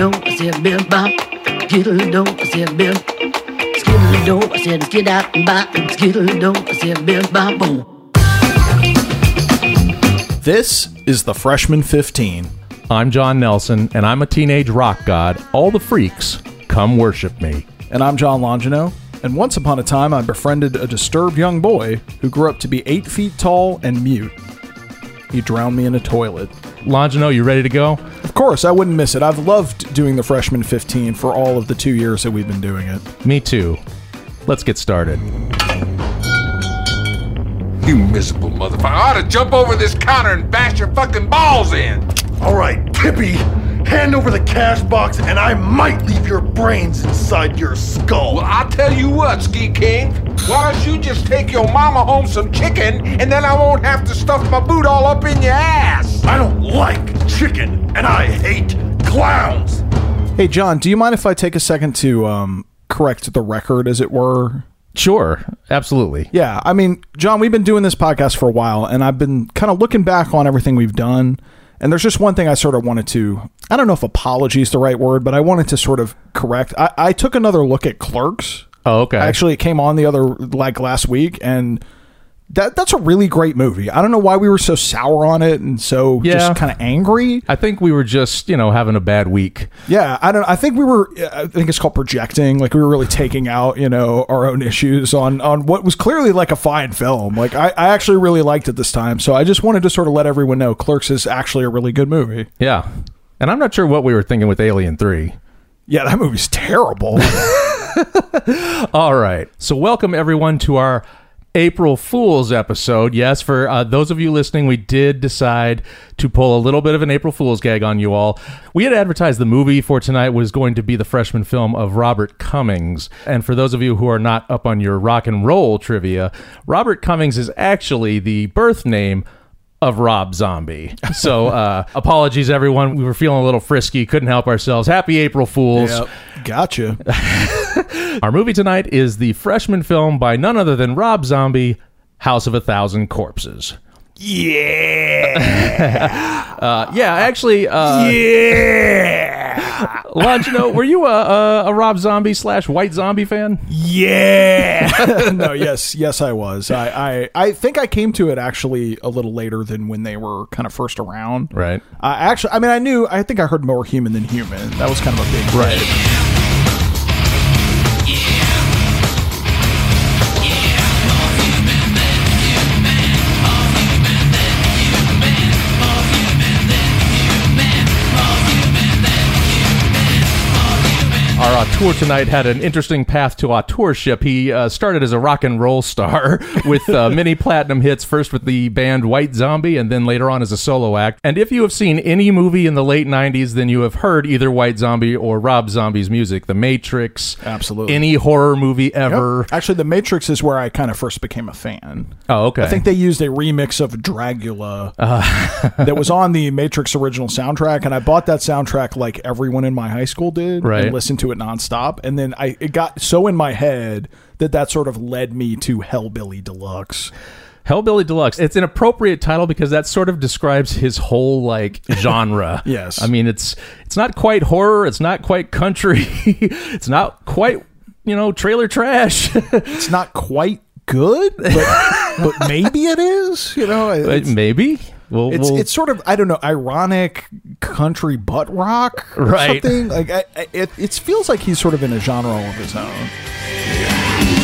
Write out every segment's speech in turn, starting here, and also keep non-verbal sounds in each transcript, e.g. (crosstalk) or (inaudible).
do, I said bim bop. Skittle do, I said bim. Skittle do, I said skid out and bop. Skittle do, I said bim bop boom. This is the Freshman 15. I'm John Nelson, and I'm a teenage rock god. All the freaks, come worship me. And I'm John Longino. And once upon a time, I befriended a disturbed young boy who grew up to be eight feet tall and mute. He drowned me in a toilet. Longino, you ready to go? Of course, I wouldn't miss it. I've loved doing the Freshman 15 for all of the two years that we've been doing it. Me too. Let's get started. You miserable motherfucker. I ought to jump over this counter and bash your fucking balls in. All right, Tippy, hand over the cash box and I might leave your brains inside your skull. Well, I'll tell you what, Ski King. Why don't you just take your mama home some chicken and then I won't have to stuff my boot all up in your ass? I don't like chicken and I hate clowns. Hey, John, do you mind if I take a second to um, correct the record, as it were? Sure, absolutely. Yeah, I mean, John, we've been doing this podcast for a while, and I've been kind of looking back on everything we've done. And there's just one thing I sort of wanted to, I don't know if apology is the right word, but I wanted to sort of correct. I, I took another look at Clerks. Oh, okay. Actually, it came on the other, like last week, and that that's a really great movie. I don't know why we were so sour on it and so Yeah. just kind of angry. I think we were just, you know, having a bad week. Yeah, I don't. I think we were. I think it's called projecting. Like we were really taking out, you know, our own issues on on what was clearly like a fine film. Like I, I actually really liked it this time. So I just wanted to sort of let everyone know, Clerks is actually a really good movie. Yeah. And I'm not sure what we were thinking with Alien 3. Yeah, that movie's terrible. (laughs) All right. So, welcome everyone to our April Fool's episode. Yes, for uh, those of you listening, we did decide to pull a little bit of an April Fool's gag on you all. We had advertised the movie for tonight was going to be the freshman film of Robert Cummings. And for those of you who are not up on your rock and roll trivia, Robert Cummings is actually the birth name of Rob Zombie. (laughs) So, uh, apologies, everyone. We were feeling a little frisky, couldn't help ourselves. Happy April Fools. gotcha. (laughs) Our movie tonight is the freshman film by none other than Rob Zombie, House of a Thousand Corpses. Yeah. (laughs) uh, yeah, actually, uh, Yeah, Longino, were you a, a, a Rob Zombie slash White Zombie fan? yeah. (laughs) no, yes, yes, I was. I, I, I think I came to it actually a little later than when they were kind of first around. Right. I actually, I mean, I knew. I think I heard more human than human. That was kind of a big right. Our auteur tonight had an interesting path to auteurship. He uh, started as a rock and roll star (laughs) with uh, (laughs) many platinum hits, first with the band White Zombie, and then later on as a solo act. And if you have seen any movie in the late 90s, then you have heard either White Zombie or Rob Zombie's music. The Matrix, Absolutely. any horror movie ever. Actually, The Matrix is where I kind of first became a fan. Oh, okay. I think they used a remix of Dragula that was (laughs) on the Matrix original soundtrack, and I bought that soundtrack like everyone in my high school did, Right. and listened to it nonstop. And then I it got so in my head that that sort of led me to Hellbilly Deluxe. Hellbilly Deluxe. It's an appropriate title because that sort of describes his whole like (laughs) genre. Yes. I mean it's it's not quite horror, it's not quite country, (laughs) it's not quite, you know, trailer trash. (laughs) It's not quite good, but, but maybe it is. You know, Maybe. We'll, it's, we'll- it's sort of I don't know ironic country butt rock or Right. something like I, I, it. It feels like he's sort of in a genre of his own.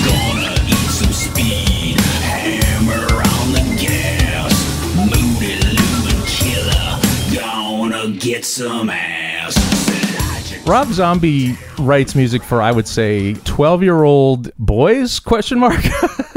Gonna eat some speed, hammer on the gas. Moody Lou killer, gonna get some ass. Rob Zombie writes music for I would say 12-year-old boys question mark. (laughs)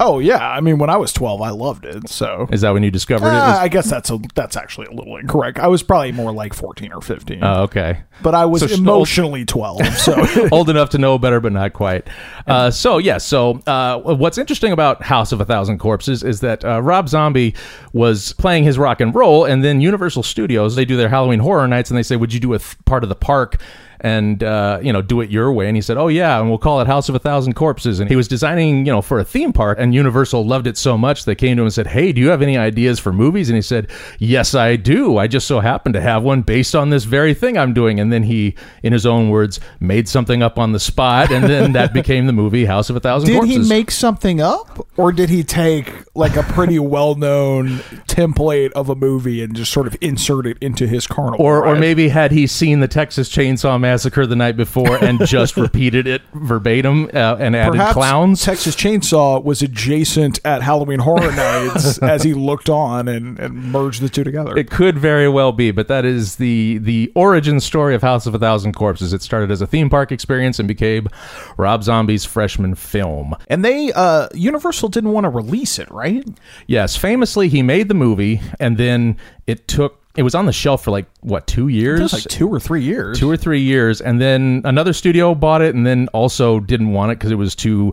Oh yeah, I mean when I was twelve, I loved it. So Is that when you discovered it? Was- I guess that's a that's actually a little incorrect. I was probably more like fourteen or fifteen, Oh, okay. but I was so emotionally twelve. So (laughs) old enough to know better, but not quite. Uh, so yeah. So uh, what's interesting about House of a Thousand Corpses is that uh, Rob Zombie was playing his rock and roll, and then Universal Studios they do their Halloween Horror Nights, and they say, "Would you do a th- part of the park?" And uh, you know do it your way. And he said, "Oh yeah, and we'll call it House of a Thousand Corpses." And he was designing you know for a theme park, and Universal loved it so much they came to him and said, "Hey, do you have any ideas for movies?" And he said, "Yes, I do. I just so happen to have one based on this very thing I'm doing." And then he, in his own words, made something up on the spot, and then that (laughs) became the movie House of a Thousand Did Corpses. he make something up, or did he take like a pretty well-known template of a movie and just sort of insert it into his carnival? or, or maybe had he seen the Texas Chainsaw Massacre the night before and (laughs) just repeated it verbatim uh, and added Perhaps clowns? Texas Chainsaw was adjacent at Halloween Horror (laughs) Nights as he looked on and, and merged the two together. It could very well be, but that is the the origin story of House of a Thousand Corpses. It started as a theme park experience and became Rob Zombie's freshman film. and they, uh, Universal didn't want to release it, right? Yes, famously, he made the movie, and then it took. It was on the shelf for like what two years? It was like two or three years. two or three years, and then another studio bought it, and then also didn't want it because it was too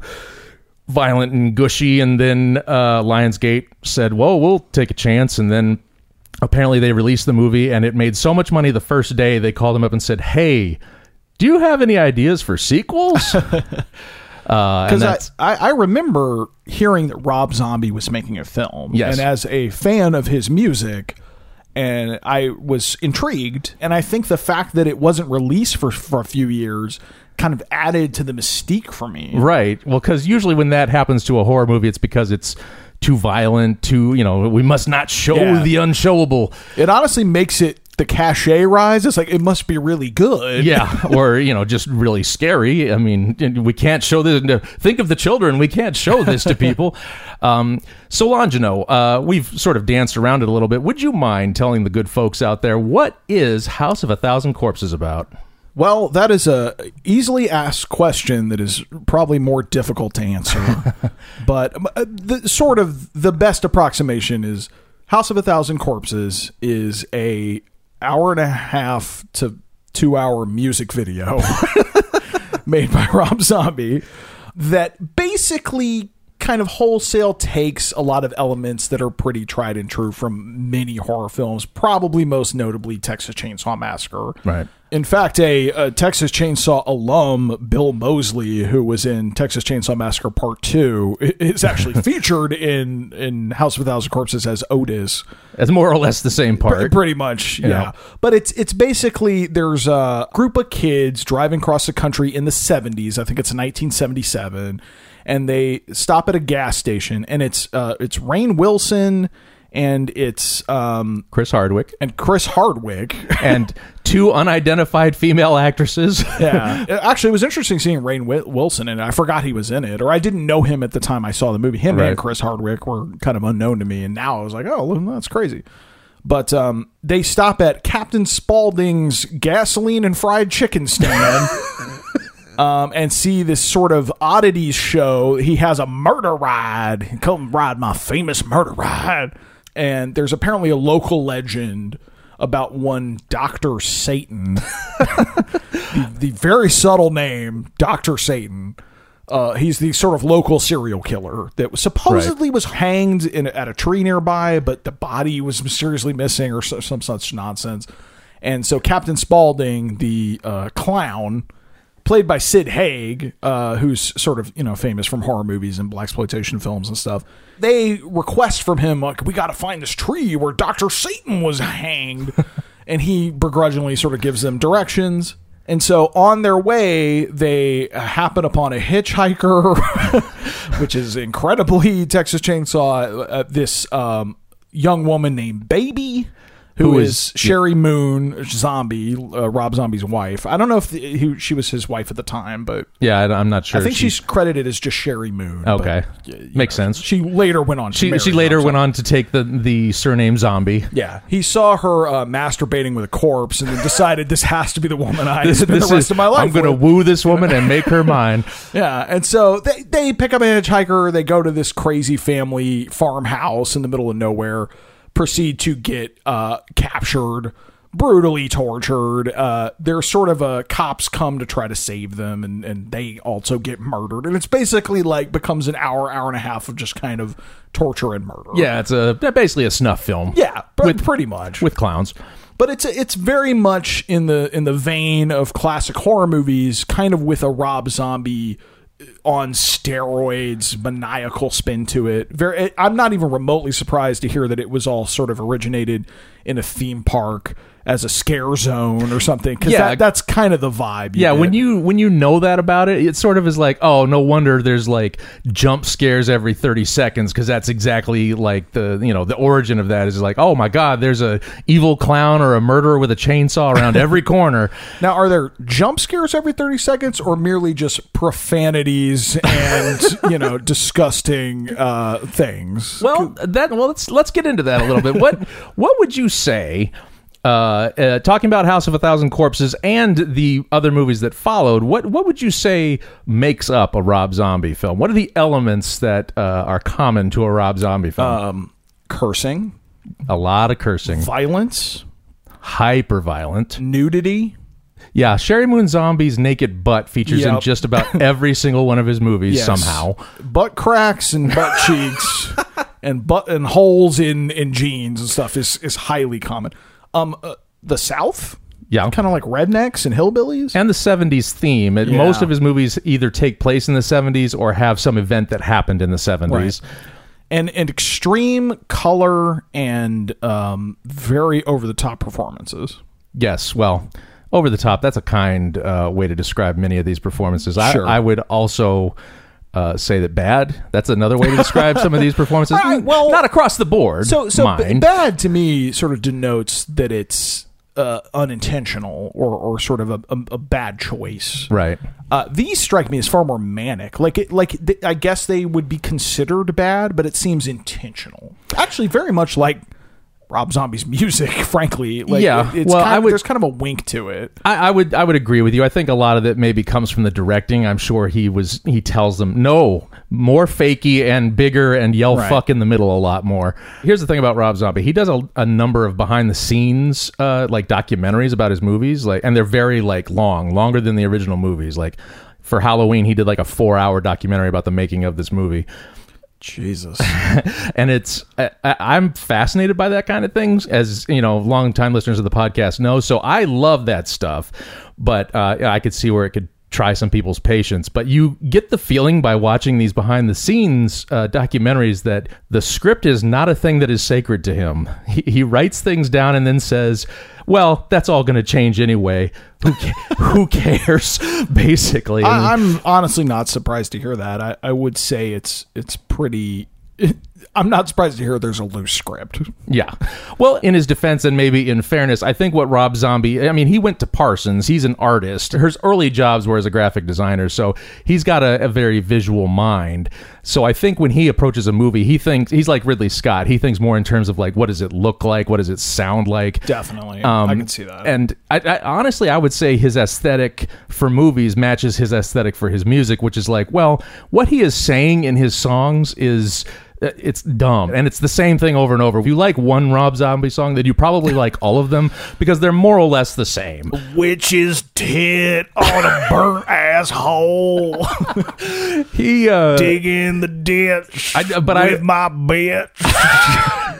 violent and gushy. And then uh, Lionsgate said, "Well, we'll take a chance." And then apparently they released the movie, and it made so much money the first day they called him up and said, "Hey, do you have any ideas for sequels?" (laughs) Uh, Because I, I, I remember hearing that Rob Zombie was making a film. Yes. And as a fan of his music, and I was intrigued. And I think the fact that it wasn't released for, for a few years kind of added to the mystique for me. Right. Well, because usually when that happens to a horror movie, it's because it's too violent, too, you know, we must not show Yeah. the unshowable. It honestly makes it the cachet rise. It's like it must be really good. Yeah. (laughs) or, you know, just really scary. I mean, we can't show this. Think of the children. We can't show this to people. (laughs) Um, so, Longino, uh, we've sort of danced around it a little bit. Would you mind telling the good folks out there what is House of a Thousand Corpses about? Well, that is a easily asked question that is probably more difficult to answer. (laughs) but uh, the sort of the best approximation is House of a Thousand Corpses is a hour and a half to two hour music video (laughs) made by Rob Zombie that basically kind of wholesale takes a lot of elements that are pretty tried and true from many horror films, probably most notably Texas Chainsaw Massacre. Right. In fact, a, a Texas Chainsaw alum, Bill Moseley, who was in Texas Chainsaw Massacre Part Two, is actually (laughs) featured in in House of a Thousand Corpses as Otis. It's more or less the same part. Pretty much, yeah. Yeah. But it's it's basically there's a group of kids driving across the country in the 70s. I think it's 1977, and they stop at a gas station, and it's uh, it's Rainn Wilson and it's um Chris Hardwick. and Chris Hardwick. (laughs) and two unidentified female actresses. yeah, (laughs) actually, it was interesting seeing Rainn Wilson, and I forgot he was in it, or I didn't know him at the time I saw the movie. Him Right. and Chris Hardwick were kind of unknown to me, and now I was like, oh, that's crazy. But um, they stop at Captain Spaulding's gasoline and fried chicken stand. (laughs) Um, and see this sort of oddities show. He has a murder ride. Come ride my famous murder ride. And there's apparently a local legend about one Dr. Satan (laughs) the, the very subtle name Doctor Satan. Uh, he's the sort of local serial killer that was supposedly was hanged in, at a tree nearby, but the body was mysteriously missing or so, some such nonsense. And so Captain Spaulding, the uh, clown, played by Sid Haig, uh, who's sort of you know famous from horror movies and black exploitation films and stuff. They request from him like, "We got to find this tree where Doctor Satan was hanged," (laughs) and he begrudgingly sort of gives them directions. And so on their way, they happen upon a hitchhiker, (laughs) which is incredibly Texas Chainsaw. Uh, this um, young woman named Baby, Who who is- is Sheri Moon, Zombie, uh, Rob Zombie's wife. I don't know if the, he, she was his wife at the time, but yeah, I, I'm not sure. I think She- she's credited as just Sheri Moon. okay. you Makes sense. She later went on. To She she later Rob went Zombie. on to take the the surname Zombie. Yeah, he saw her uh, masturbating with a corpse and then decided this has to be the woman I (laughs) This, spend this the rest is, of my life. I'm going to woo this (laughs) woman and make her mine. Yeah, and so they they pick up a hitchhiker. They go to this crazy family farmhouse in the middle of nowhere. Proceed to get uh, captured, brutally tortured. Uh, they're sort of uh, cops come to try to save them, and and they also get murdered. And it's basically like becomes an hour, hour and a half of just kind of torture and murder. Yeah, it's a basically a snuff film. yeah, With- pretty much. with clowns. but it's it's very much in the in the vein of classic horror movies, kind of with a Rob Zombie on steroids, maniacal spin to it. Very, I'm not even remotely surprised to hear that it was all sort of originated in a theme park as a scare zone or something. Because Yeah. that, that's kind of the vibe. Yeah, when you when you know that about it, it sort of is like, oh, no wonder there's like jump scares every 30 seconds because that's exactly like the you know the origin of that is like, oh my god, there's a evil clown or a murderer with a chainsaw around (laughs) every corner. Now, are there jump scares every 30 seconds or merely just profanities and, (laughs) you know, disgusting uh, things? Well, that well let's let's get into that a little bit. What (laughs) what would you say? Uh, uh, talking about House of a Thousand Corpses and the other movies that followed, what what would you say makes up a Rob Zombie film? What are the elements that uh, are common to a Rob Zombie film? Um, cursing, a lot of cursing, violence, hyper violent. nudity. Yeah, Sheri Moon Zombie's naked butt features in just about (laughs) every single one of his movies Yes. somehow. Butt cracks and butt cheeks (laughs) and butt and holes in, in jeans and stuff is, is highly common. Um, uh, the South? Yeah. Kind of like rednecks and hillbillies? and the 70s theme. It- Yeah. Most of his movies either take place in the 70s or have some event that happened in the 70s. and and extreme color and um, very over the top performances. Yes, well, over the top, that's a kind uh, way to describe many of these performances. I, Sure. I would also uh, say that bad. That's another way to describe some of these (laughs) performances. Right, well- not across the board. So so b- bad to me sort of denotes that it's uh, unintentional or or sort of a, a, a bad choice. right. Uh, these strike me as far more manic. Like it, like th- I guess they would be considered bad, but it seems intentional. Actually, very much like Rob Zombie's (laughs) music. Frankly, like Yeah, it- well, kind of, would- there's kind of a wink to it. I, I would I would agree with you. I think a lot of it maybe comes from the directing. I'm sure he was he tells them no more fakey and bigger and yell Right. fuck in the middle a lot more. Here's the thing about Rob Zombie. He does a, a number of behind the scenes uh, like documentaries about his movies, like and they're very like long, longer than the original movies. Like for Halloween, he did like a four hour documentary about the making of this movie Jesus. (laughs) and it's I, I'm fascinated by that kind of things, as you know, long time listeners of the podcast know. So I love that stuff, but uh, I could see where it could try some people's patience. But you get the feeling by watching these behind the scenes uh, documentaries that the script is not a thing that is sacred to him. He, he writes things down and then says. Well, that's all going to change anyway. Who, ca- (laughs) who cares? Basically, I, I'm honestly not surprised to hear that. I, I would say it's it's pretty. (laughs) I'm not surprised to hear there's a loose script. Yeah. Well, in his defense, and maybe in fairness, I think what Rob Zombie, I mean, he went to Parsons. He's an artist. His early jobs were as a graphic designer, so he's got a, a very visual mind. So I think when he approaches a movie, he thinks, he's like Ridley Scott. He thinks more in terms of like, what does it look like? What does it sound like? Definitely, Um, I can see that. And I, I, honestly, I would say his aesthetic for movies matches his aesthetic for his music, which is like, well, what he is saying in his songs is. Uh, It's dumb, and it's the same thing over and over. If you like one Rob Zombie song, then you probably like all of them because they're more or less the same. Witch's tit on a burnt asshole. (laughs) He, uh, Dig in the ditch. I- but I- with my bitch. (laughs)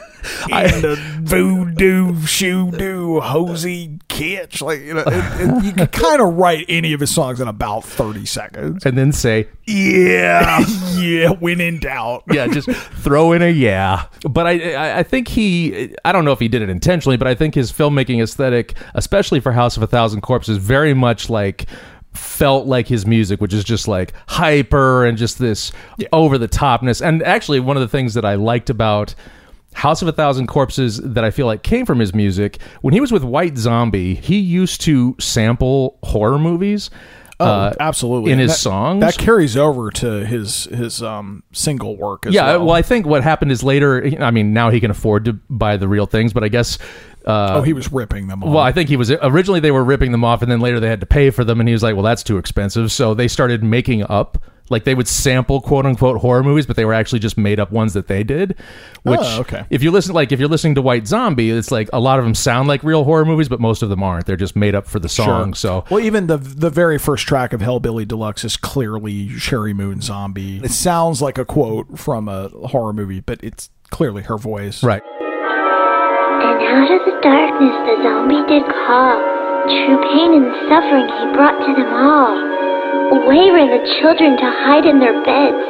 in the uh, voodoo shoe do hosey kitch. Like you know, it, it, you can kind of write any of his songs in about thirty seconds. and then say, Yeah, (laughs) yeah. When in doubt, (laughs) yeah, just throw in a yeah. But I, I, I think he, I don't know if he did it intentionally, but I think his filmmaking aesthetic, especially for House of a Thousand Corpses, very much like felt like his music, which is just like hyper and just this over the topness. And actually, one of the things that I liked about House of a Thousand Corpses that I feel like came from his music when he was with White Zombie, he used to sample horror movies. uh, absolutely in And his that- songs. That carries over to his his um single work as yeah, well. well, I think what happened is later. I mean, now he can afford to buy the real things, but I guess. Uh, oh, he was ripping them off. well, I think he was originally they were ripping them off, and then later they had to pay for them, and he was like, "Well, that's too expensive." So they started making up, like they would sample quote unquote horror movies, but they were actually just made up ones that they did. Which, Oh, okay. if you listen, like if you're listening to White Zombie, it's like a lot of them sound like real horror movies, but most of them aren't. They're just made up for the song. So well, even the the very first track of Hellbilly Deluxe is clearly Sheri Moon Zombie. It sounds like a quote from a horror movie, but it's clearly her voice. right. Out of the darkness the zombie did call. True pain and suffering he brought to them all. Away ran the children to hide in their beds,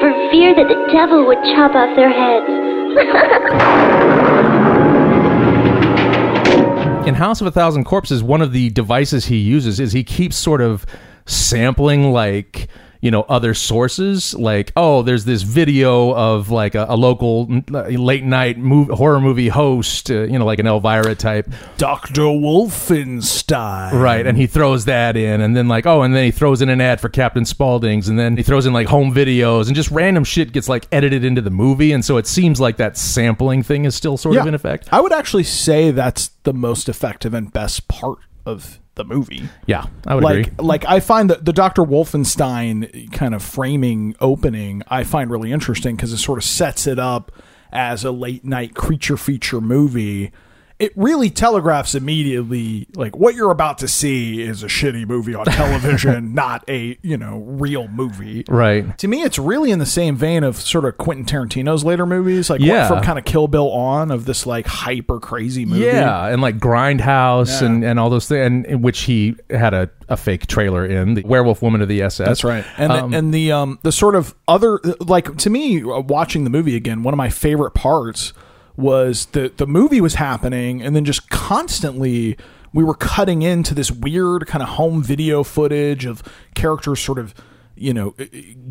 for fear that the devil would chop off their heads. (laughs) in House of a Thousand Corpses, one of the devices he uses is he keeps sort of sampling like you know other sources like oh there's this video of like a, a local mm, late night mov horror movie host uh, you know like an elvira type Dr. Wolfenstein. right and he throws that in and then like oh and then he throws in an ad for captain spaulding's and then he throws in like home videos and just random shit gets like edited into the movie and so it seems like that sampling thing is still sort of in effect I would actually say that's the most effective and best part of the movie. yeah i would like agree like I find that the Dr. Wolfenstein kind of framing opening I find really interesting because it sort of sets it up as a late night creature feature movie. It really telegraphs immediately like what you're about to see is a shitty movie on television, (laughs) not a, you know, real movie. right To me, it's really in the same vein of sort of Quentin Tarantino's later movies, like Yeah. from kind of Kill Bill on, of this like hyper crazy movie. Yeah, and like Grindhouse Yeah. and, and all those things, and in which he had a, a fake trailer in the Werewolf Woman of the SS. That's right. And Um, the, and the um the sort of other like to me uh, watching the movie again, one of my favorite parts was the the movie was happening and then just constantly we were cutting into this weird kind of home video footage of characters sort of you know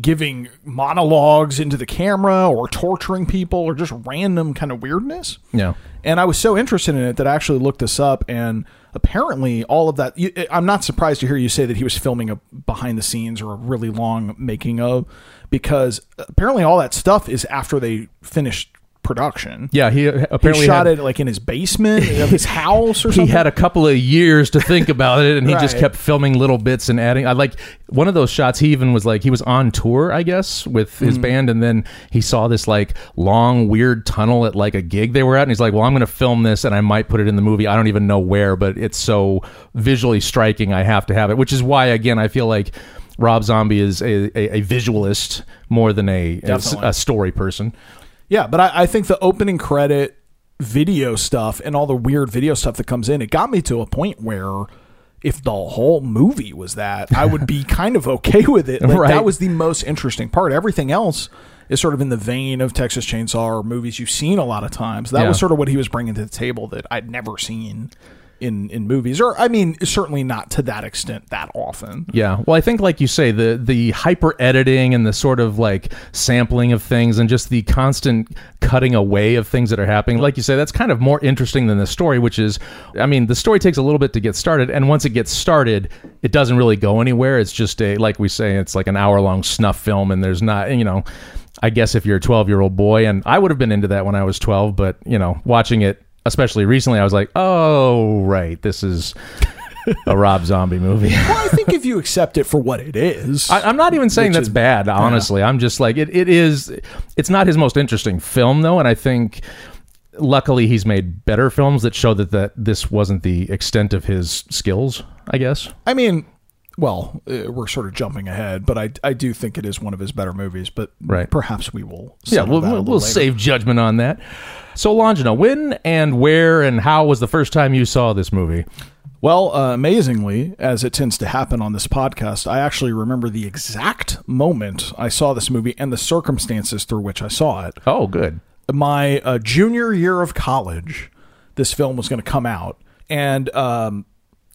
giving monologues into the camera or torturing people or just random kind of weirdness. yeah, And I was so interested in it that I actually looked this up, and apparently, all of that. You, I'm not surprised to hear you say that he was filming a behind the scenes or a really long making of, because apparently, all that stuff is after they finished production. yeah. He uh, apparently he shot had, it like in his basement of his house or something. (laughs) He had a couple of years to think about it, and he just kept filming little bits and adding. I like one of those shots. He even was like he was on tour, I guess, with his Mm. band, and then he saw this like long, weird tunnel at like a gig they were at, and he's like, "Well, I'm going to film this, and I might put it in the movie. I don't even know where, but it's so visually striking. I have to have it." Which is why, again, I feel like. Rob Zombie is a, a, a visualist more than a, a, a story person. Yeah, but I, I think the opening credit video stuff and all the weird video stuff that comes in, it got me to a point where if the whole movie was that, I would be (laughs) kind of okay with it. Like, Right. That was the most interesting part. Everything else is sort of in the vein of Texas Chainsaw or movies you've seen a lot of times. That Yeah. was sort of what he was bringing to the table that I'd never seen in in movies, or I mean, certainly not to that extent that often. Yeah. Well, I think like you say, the the hyper editing and the sort of like sampling of things and just the constant cutting away of things that are happening. Like you say, that's kind of more interesting than the story, which is I mean, the story takes a little bit to get started, and once it gets started, it doesn't really go anywhere. It's just a like we say, it's like an hour long snuff film and there's not you know I guess if you're a 12 year old boy, and I would have been into that when I was 12, but you know, watching it, especially recently, I was like, oh, right, this is a (laughs) Rob Zombie movie. Well, I think if you (laughs) accept it for what it is, I, I'm not even saying that's is- bad. Honestly, I'm just like it. It is. It's not his most interesting film though, and I think luckily he's made better films that show that that this wasn't the extent of his skills. I guess. I mean, well, uh, we're sort of jumping ahead, but I I do think it is one of his better movies. But Right. perhaps we will. Yeah, we'll, we'll, save judgment on that. So, Longino, when and where and how was the first time you saw this movie? Well, uh, amazingly, as it tends to happen on this podcast, I actually remember the exact moment I saw this movie and the circumstances through which I saw it. Oh, good. my uh, junior year of college, this film was going to come out, and um,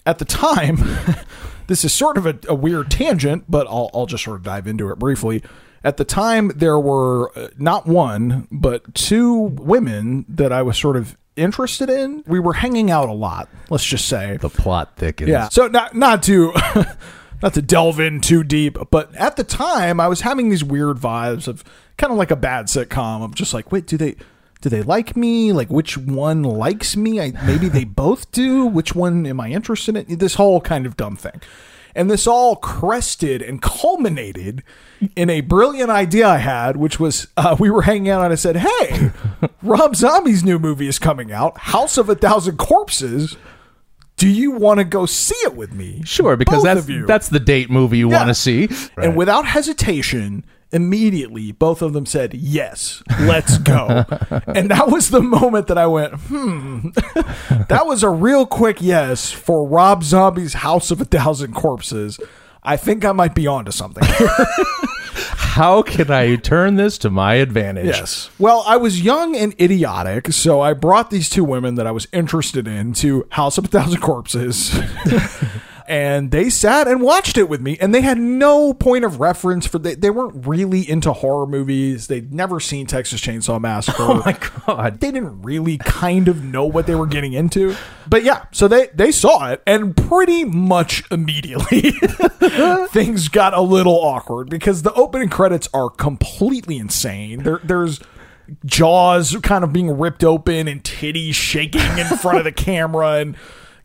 at the time, (laughs) this is sort of a, a weird tangent, but I'll, I'll just sort of dive into it briefly. At the time, there were uh, not one, but two women that I was sort of interested in. We were hanging out a lot, let's just say. The plot thickens. Yeah. So not not to (laughs) not to delve in too deep, but at the time I was having these weird vibes of kind of like a bad sitcom of just like, wait, do they do they like me? Like which one likes me? I, maybe they (laughs) both do. Which one am I interested in? This whole kind of dumb thing. And this all crested and culminated in a brilliant idea I had, which was uh, we were hanging out and I said, Hey, (laughs) Rob Zombie's new movie is coming out, House of a Thousand Corpses do you want to go see it with me? Sure, because Both that's that's the date movie you Yeah. want to see. And without hesitation, immediately both of them said, Yes, let's go. (laughs) and that was the moment that I went, Hmm, (laughs) that was a real quick yes for Rob Zombie's House of a Thousand Corpses. I think I might be onto something. (laughs) How can I turn this to my advantage? Yes. Well, I was young and idiotic, so I brought these two women that I was interested in to House of a Thousand Corpses. And they sat and watched it with me, and they had no point of reference for they, they weren't really into horror movies. They'd never seen Texas Chainsaw Massacre. (laughs) Oh my god. They didn't really kind of know what they were getting into. But yeah, so they they saw it and pretty much immediately (laughs) things got a little awkward because the opening credits are completely insane. There there's jaws kind of being ripped open and titties shaking in front of the (laughs) camera and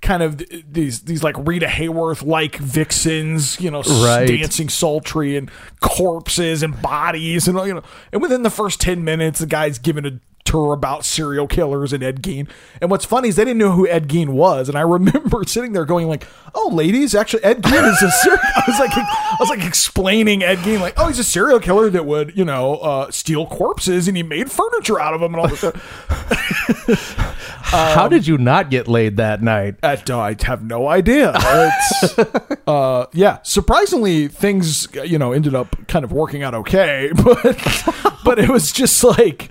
kind of th- these these like Rita Hayworth like vixens, you know, Right. dancing sultry and corpses and bodies and you know, and within the first 10 minutes the guy's giving a tour about serial killers and Ed Gein. And what's funny is they didn't know who Ed Gein was and I (laughs) remember sitting there going like, "Oh, ladies, actually Ed Gein is a (laughs) serial I was like I was like explaining Ed Gein like, "Oh, he's a serial killer that would, you know, uh, steal corpses and he made furniture out of them and all this stuff." (laughs) How did you not get laid that night? Uh, I have no idea. It's, uh, yeah, surprisingly, things you know ended up kind of working out okay, but but it was just like.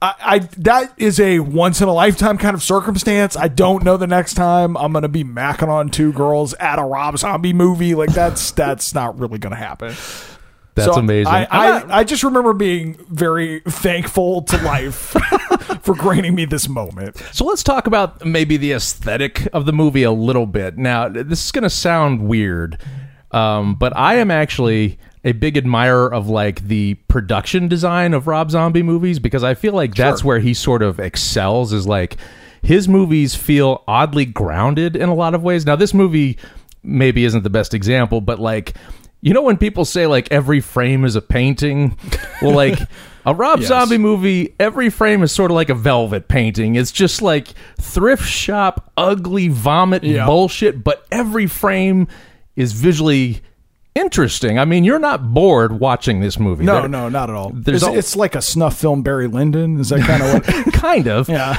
I, I that is a once in a lifetime kind of circumstance. I don't know the next time I'm gonna be macking on two girls at a Rob Zombie movie. Like that's (laughs) that's not really gonna happen. That's So amazing. I, I'm I, I just remember being very thankful to life (laughs) for granting me this moment. So let's talk about maybe the aesthetic of the movie a little bit. Now, this is going to sound weird, um, but I am actually a big admirer of like the production design of Rob Zombie movies because I feel like that's where he sort of excels. Is like his movies feel oddly grounded in a lot of ways. Now, this movie maybe isn't the best example, but like. You know when people say like every frame is a painting? Well, like a (laughs) Rob Yes. Zombie movie, every frame is sort of like a velvet painting. It's just like thrift shop, ugly vomit Yeah. bullshit, but every frame is visually interesting. I mean, you're not bored watching this movie. No, There- no, not at all. there's It's, al- it's like a snuff film Barry Lyndon. Is that kind of what? (laughs) kind of. yeah.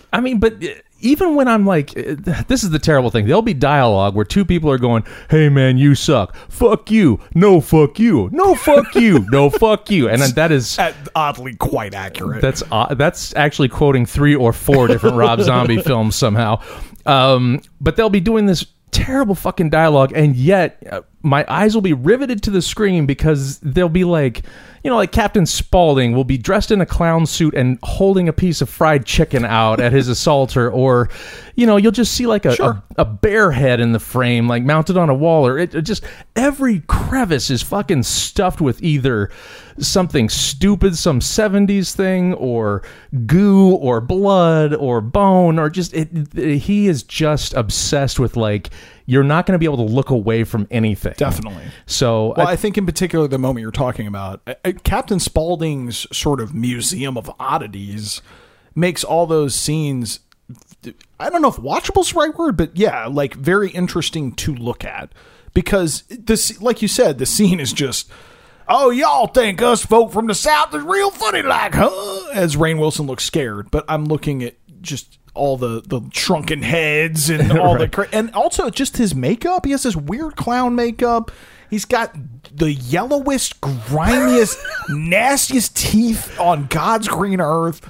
(laughs) I mean, but uh, even when I'm like, uh, this is the terrible thing. There'll be dialogue where two people are going, "Hey, man, you suck. Fuck you. No, fuck you. No, fuck you. No, (laughs) fuck you." And then that is oddly quite accurate. That's uh, that's actually quoting three or four different Rob Zombie films somehow. Um, but they'll be doing this terrible fucking dialogue, and yet uh, my eyes will be riveted to the screen because they'll be like, you know, like Captain Spaulding will be dressed in a clown suit and holding a piece of fried chicken out at his (laughs) assaulter, or you know, you'll just see like a, a, a bear head in the frame, like mounted on a wall, or it, it just every crevice is fucking stuffed with either something stupid, some 70s thing, or goo, or blood, or bone, or just it, it- he is just obsessed with like you're not going to be able to look away from anything. Definitely. So Well, I- I think in particular the moment you're talking about, uh, uh, Captain Spaulding's sort of museum of oddities makes all those scenes. I don't know if watchable is the right word, but yeah, like very interesting to look at because this, like you said, the scene is just. Oh, y'all think us folk from the South is real funny, like, huh? As Rainn Wilson looks scared, but I'm looking at just all the the shrunken heads and (laughs) all the cra- and also just his makeup. He has this weird clown makeup. He's got the yellowest, grimiest, (laughs) nastiest teeth on God's green earth.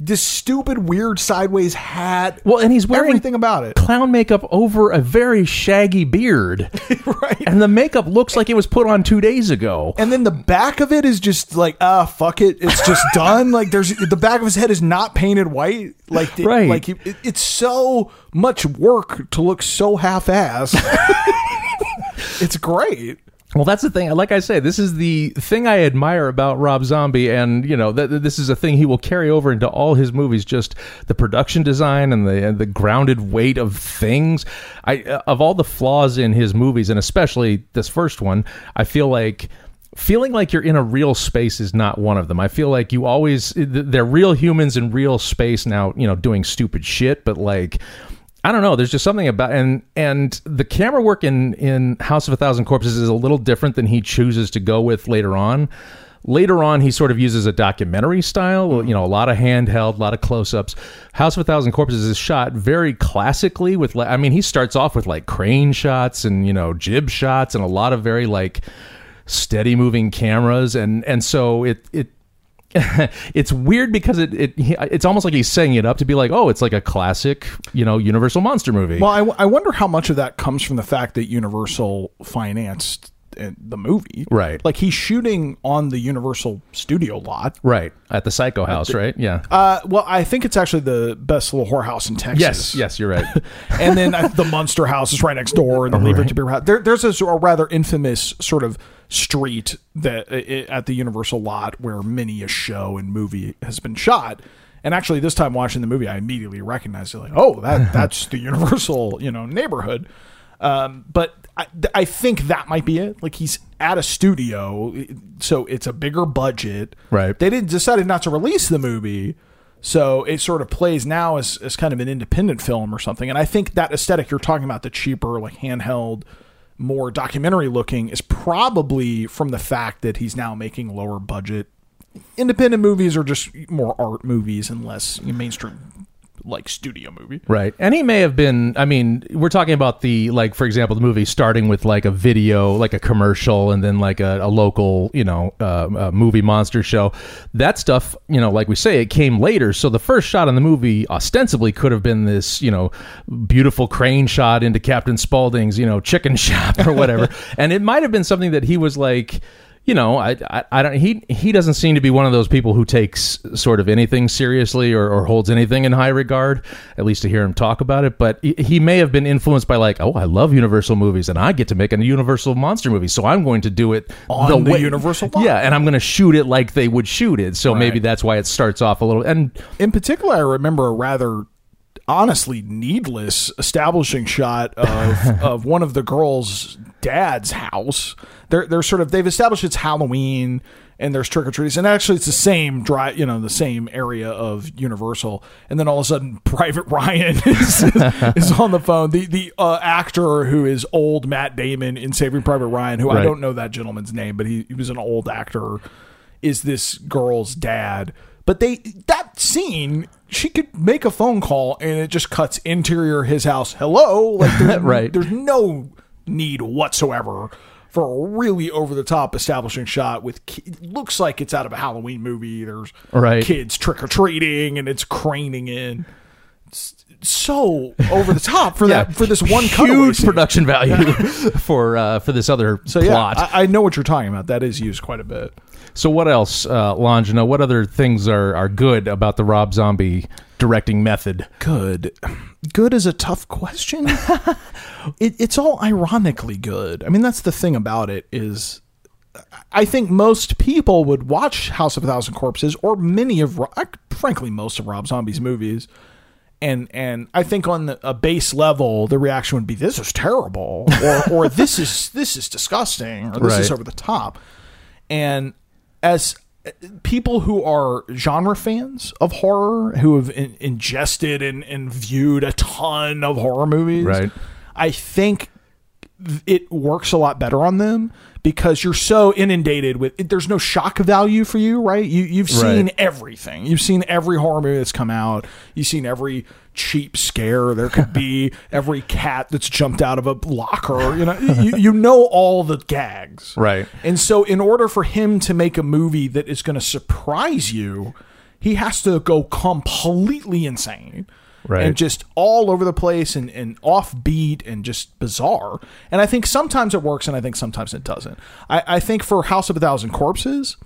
This stupid, weird sideways hat. well, and he's wearing everything about it. clown makeup over a very shaggy beard, (laughs) right. and the makeup looks like it was put on two days ago. And then the back of it is just like, ah, fuck it, it's just (laughs) done. Like there's the back of his head is not painted white. Like, the- Right. like it, it's so much work to look so half-assed. (laughs) it's great. Well, that's the thing. Like I say, this is the thing I admire about Rob Zombie, and you know, th- this is a thing he will carry over into all his movies. Just the production design and the and the grounded weight of things. I uh, of all the flaws in his movies, and especially this first one, I feel like. Feeling like you're in a real space is not one of them. I feel like you always they're real humans in real space now, you know, doing stupid shit, but like I don't know. There's just something about and and the camera work in in House of a Thousand Corpses is a little different than he chooses to go with later on. Later on, he sort of uses a documentary style. You know, a lot of handheld, a lot of close-ups. House of a Thousand Corpses is shot very classically with. I mean, he starts off with like crane shots and you know jib shots and a lot of very like steady moving cameras and and so it it (laughs) it's weird because it, it it's almost like he's setting it up to be like oh it's like a classic you know universal monster movie. Well, I, w- I wonder how much of that comes from the fact that Universal financed uh, the movie. Right. Like he's shooting on the Universal studio lot. right at the psycho house right yeah Uh, well, I think it's actually the best little whorehouse in Texas. yes yes you're right (laughs) and then uh, the Munster House is right next door, and the Leave It to Beaver House. There, there's a, of rather infamous sort of street that uh, at the Universal lot where many a show and movie has been shot. And actually, this time watching the movie, I immediately recognized it. Like, oh, that (laughs) that's the Universal, you know, neighborhood. Um, but I, I think that might be it. Like he's at a studio, so it's a bigger budget. Right. They didn't decided not to release the movie. So it sort of plays now as, as kind of an independent film or something. And I think that aesthetic you're talking about, the cheaper, like handheld, more documentary looking, is probably from the fact that he's now making lower budget independent movies or just more art movies and less mainstream like studio movie. Right. And he may have been, I mean, we're talking about the, like, for example, the movie starting with like a video, like a commercial, and then like a, a local, you know, uh, movie monster show. That stuff, you know, like we say, it came later. So the first shot in the movie ostensibly could have been this, you know, beautiful crane shot into Captain Spaulding's, you know, chicken (laughs) shop or whatever. (laughs) and it might have been something that he was like, you know, I, I, I don't. He he doesn't seem to be one of those people who takes sort of anything seriously or, or holds anything in high regard. At least to hear him talk about it, but he, he may have been influenced by like, oh, I love Universal movies, and I get to make a Universal monster movie, so I'm going to do it On the way- Universal lot. Yeah, and I'm going to shoot it like they would shoot it. So maybe that's why it starts off a little. And In particular, I remember a rather honestly needless establishing shot of (laughs) of one of the girls' dad's house. They're they're sort of they've established it's Halloween and there's trick or treats, and actually it's the same dry you know the same area of Universal. And then all of a sudden, (laughs) Private Ryan (laughs) is, is on the phone. The the uh, actor who is old Matt Damon in Saving Private Ryan, who I don't know that gentleman's name, but he, he was an old actor is this girl's dad. But they that scene, she could make a phone call and it just cuts interior his house. Hello, like (laughs) there's, Right. There's no need whatsoever for a really over the top establishing shot with ki- looks like it's out of a Halloween movie. There's Right. kids trick or treating and it's craning in. It's so over the top for (laughs) that for this one huge production value (laughs) for uh, for this other So yeah, plot. I, I know what you're talking about. That is used quite a bit. So what else, uh, Longino? What other things are, are good about the Rob Zombie directing method? good. Good is a tough question. (laughs) It, it's all ironically good. I mean that's the thing about it is i think most people would watch house of a thousand corpses or many of frankly most of rob zombie's movies. And and i think on the, a base level the reaction would be this is terrible or or this is this is disgusting or this is over the top. And as people who are genre fans of horror who have in, ingested and, and viewed a ton of horror movies Right. i think it works a lot better on them because you're so inundated with there's no shock value for you right you, you've seen Right. everything you've seen every horror movie that's come out you've seen every cheap scare there could be (laughs) every cat that's jumped out of a locker you know you, you know all the gags Right. and so, in order for him to make a movie that is going to surprise you, he has to go completely insane. Right. And just all over the place and, and offbeat and just bizarre. And I think sometimes it works and I think sometimes it doesn't. I, I think for House of a Thousand Corpses,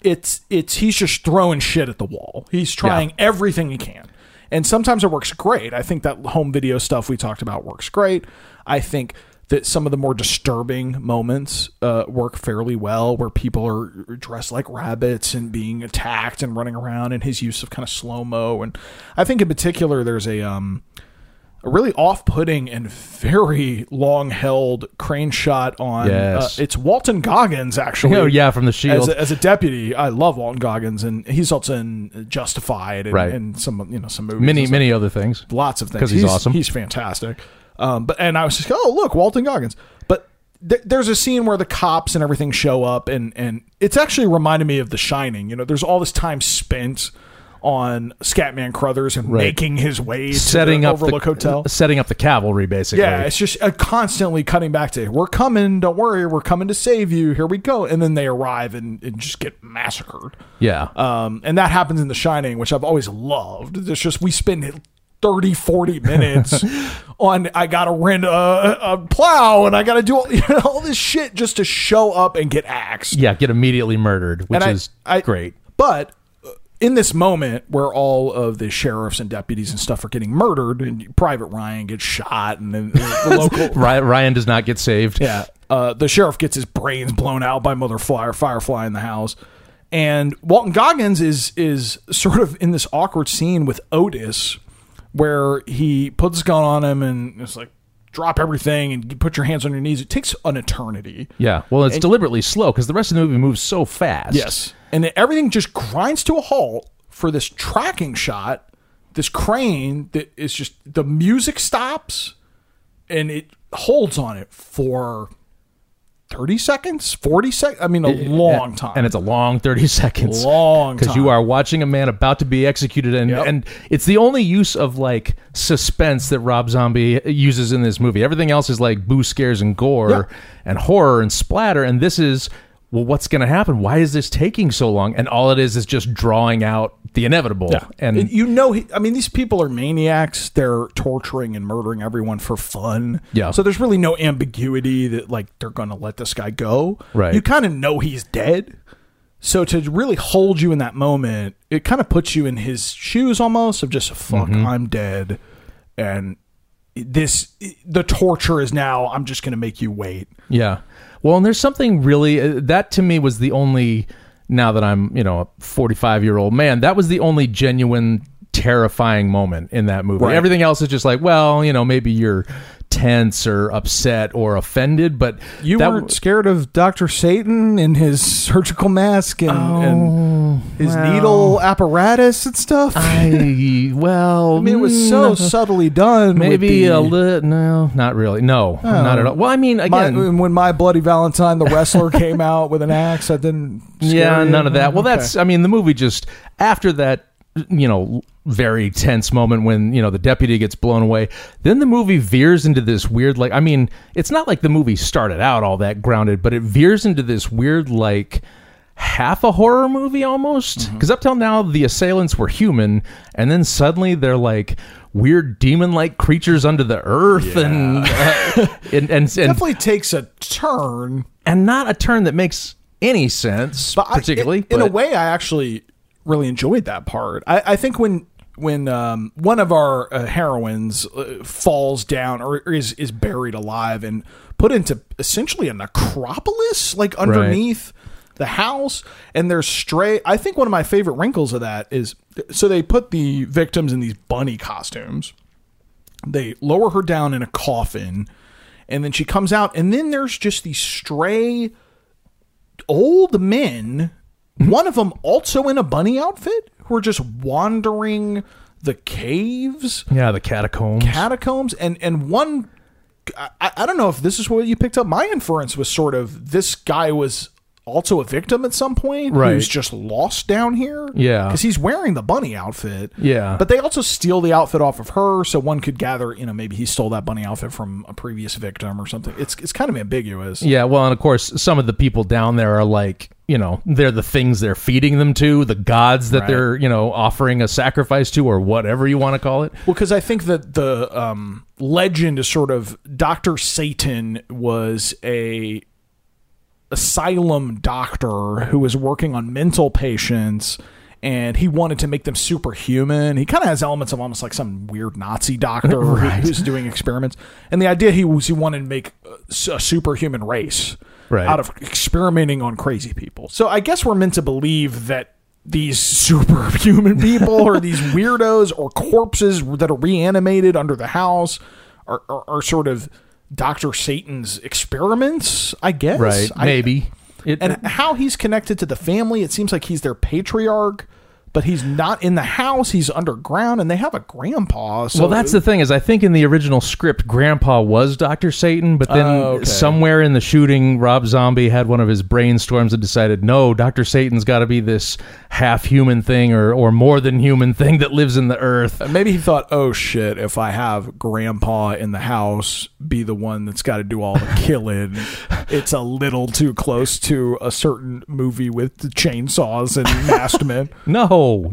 it's it's he's just throwing shit at the wall. He's trying everything he can. And sometimes it works great. I think that home video stuff we talked about works great. I think that some of the more disturbing moments uh, work fairly well, where people are dressed like rabbits and being attacked and running around, and his use of kind of slow mo. And I think in particular, there's a um, a really off-putting and very long-held crane shot on. Yes. uh, it's Walton Goggins actually. Oh, yeah, from The As Shield. a, as a deputy, I love Walton Goggins, and he's also in Justified and, Right. and some you know some movies. many many other things. lots of things 'Cause he's awesome. He's fantastic. Um, but and I was just oh look Walton Goggins. But th- there's a scene where the cops and everything show up, and and it's actually reminded me of The Shining. You know, there's all this time spent on Scatman Crothers and Right. making his way Setting to the up Overlook the Hotel. (laughs) setting up the cavalry basically. Yeah, it's just uh, constantly cutting back to "We're coming, don't worry, we're coming to save you. Here we go," and then they arrive and, and just get massacred. yeah. Um, and that happens in The Shining, which I've always loved. It's just we spend 30, 40 minutes (laughs) on I got to rent a, a plow and I got to do all, (laughs) you know, all this shit just to show up and get axed. yeah, get immediately murdered, which I- is I- great. But uh, in this moment where all of the sheriffs and deputies and stuff are getting murdered and Private Ryan gets shot and then the, (laughs) local Ryan, Ryan does not get saved. Yeah. Uh, the sheriff gets his brains blown out by Mother Fire, Firefly in the house. And Walton Goggins is is sort of in this awkward scene with Otis where he puts his gun on him and it's like, drop everything and put your hands on your knees. It takes an eternity. Yeah. Well, it's deliberately slow because the rest of the movie moves so fast. Yes. And then everything just grinds to a halt for this tracking shot, this crane that is just the music stops and it holds on it for 30 seconds, 40 seconds. I mean, a long time. And it's a long 30 (laughs) seconds. Long Because you are watching a man about to be executed. And, Yep. and it's the only use of like suspense that Rob Zombie uses in this movie. Everything else is like boo scares and gore Yeah. and horror and splatter. And this is, well, what's going to happen? Why is this taking so long? And all it is is just drawing out the inevitable. Yeah. And you know, he, I mean, these people are maniacs. They're torturing and murdering everyone for fun. Yeah. So there's really no ambiguity that like they're going to let this guy go. Right. You kind of know he's dead. So to really hold you in that moment, it kind of puts you in his shoes almost of just fuck, Mm-hmm. I'm dead, and this the torture is now. I'm just going to make you wait. Yeah. Well, and there's something really uh, that to me was the only now that I'm, you know, a 45 year old man, that was the only genuine terrifying moment in that movie. Right. Everything else is just like, well, you know, maybe you're tense or upset or offended, but You that weren't scared of Doctor Satan and his surgical mask and, and his well. needle apparatus and stuff. I well, I mean, it was so mm, subtly done. maybe the, a little no, not really. No, not at all. Well, I mean, My, again, when my bloody Valentine, the wrestler, came out with an axe, I didn't. (laughs) scare yeah, you? none of that. Well, Okay. that's I mean, the movie just after that, you know, very tense moment when you know the deputy gets blown away. Then the movie veers into this weird, like I mean, it's not like the movie started out all that grounded, but it veers into this weird, like half a horror movie almost. Mm-hmm. Because up till now, the assailants were human, and then suddenly they're like weird demon-like creatures under the earth, and, uh, (laughs) and and and definitely takes a turn. and not a turn that makes any sense, But I- particularly. in, in a way, I actually really enjoyed that part. I, I think when when um, one of our uh, heroines uh, falls down or is is buried alive and put into essentially a necropolis, like underneath the house, and there's stray. I think one of my favorite wrinkles of that is so they put the victims in these bunny costumes. They lower her down in a coffin, and then she comes out, and then there's just these stray old men, (laughs) one of them also in a bunny outfit, who are just wandering the caves, Yeah, the catacombs. catacombs, and and one. I, I don't know if this is what you picked up. My inference was sort of this guy was also a victim at some point Right. who's just lost down here. Yeah. Because he's wearing the bunny outfit. Yeah. But they also steal the outfit off of her, so one could gather, you know, maybe he stole that bunny outfit from a previous victim or something. It's it's kind of ambiguous. yeah, well, and of course, some of the people down there are like, you know, they're the things they're feeding them to, the gods that Right. they're, you know, offering a sacrifice to, or whatever you want to call it. Well, because I think that the um, legend is sort of Doctor Satan was a asylum doctor who was working on mental patients. And he wanted to make them superhuman. He kind of has elements of almost like some weird Nazi doctor (laughs) who- who's doing experiments. And the idea he was he wanted to make uh, a superhuman race Right. out of experimenting on crazy people. So I guess we're meant to believe that these superhuman people or (laughs) these weirdos or corpses that are reanimated under the house are, are, are sort of Dr. Satan's experiments, I guess. Right. I- Maybe. It, and how he's connected to the family, it seems like he's their patriarch, but he's not in the house. He's underground, and they have a grandpa. So well, that's the thing is, I think in the original script, Grandpa was Doctor Satan, but then Oh, okay. somewhere in the shooting, Rob Zombie had one of his brainstorms and decided, no, Doctor Satan's got to be this half human thing or or more than human (laughs) thing that lives in the earth. Uh, maybe he thought, oh shit, if I have grandpa in the house be the one that's got to do all the (laughs) killing, it's a little too close to a certain movie with the chainsaws and (laughs) masked men. No,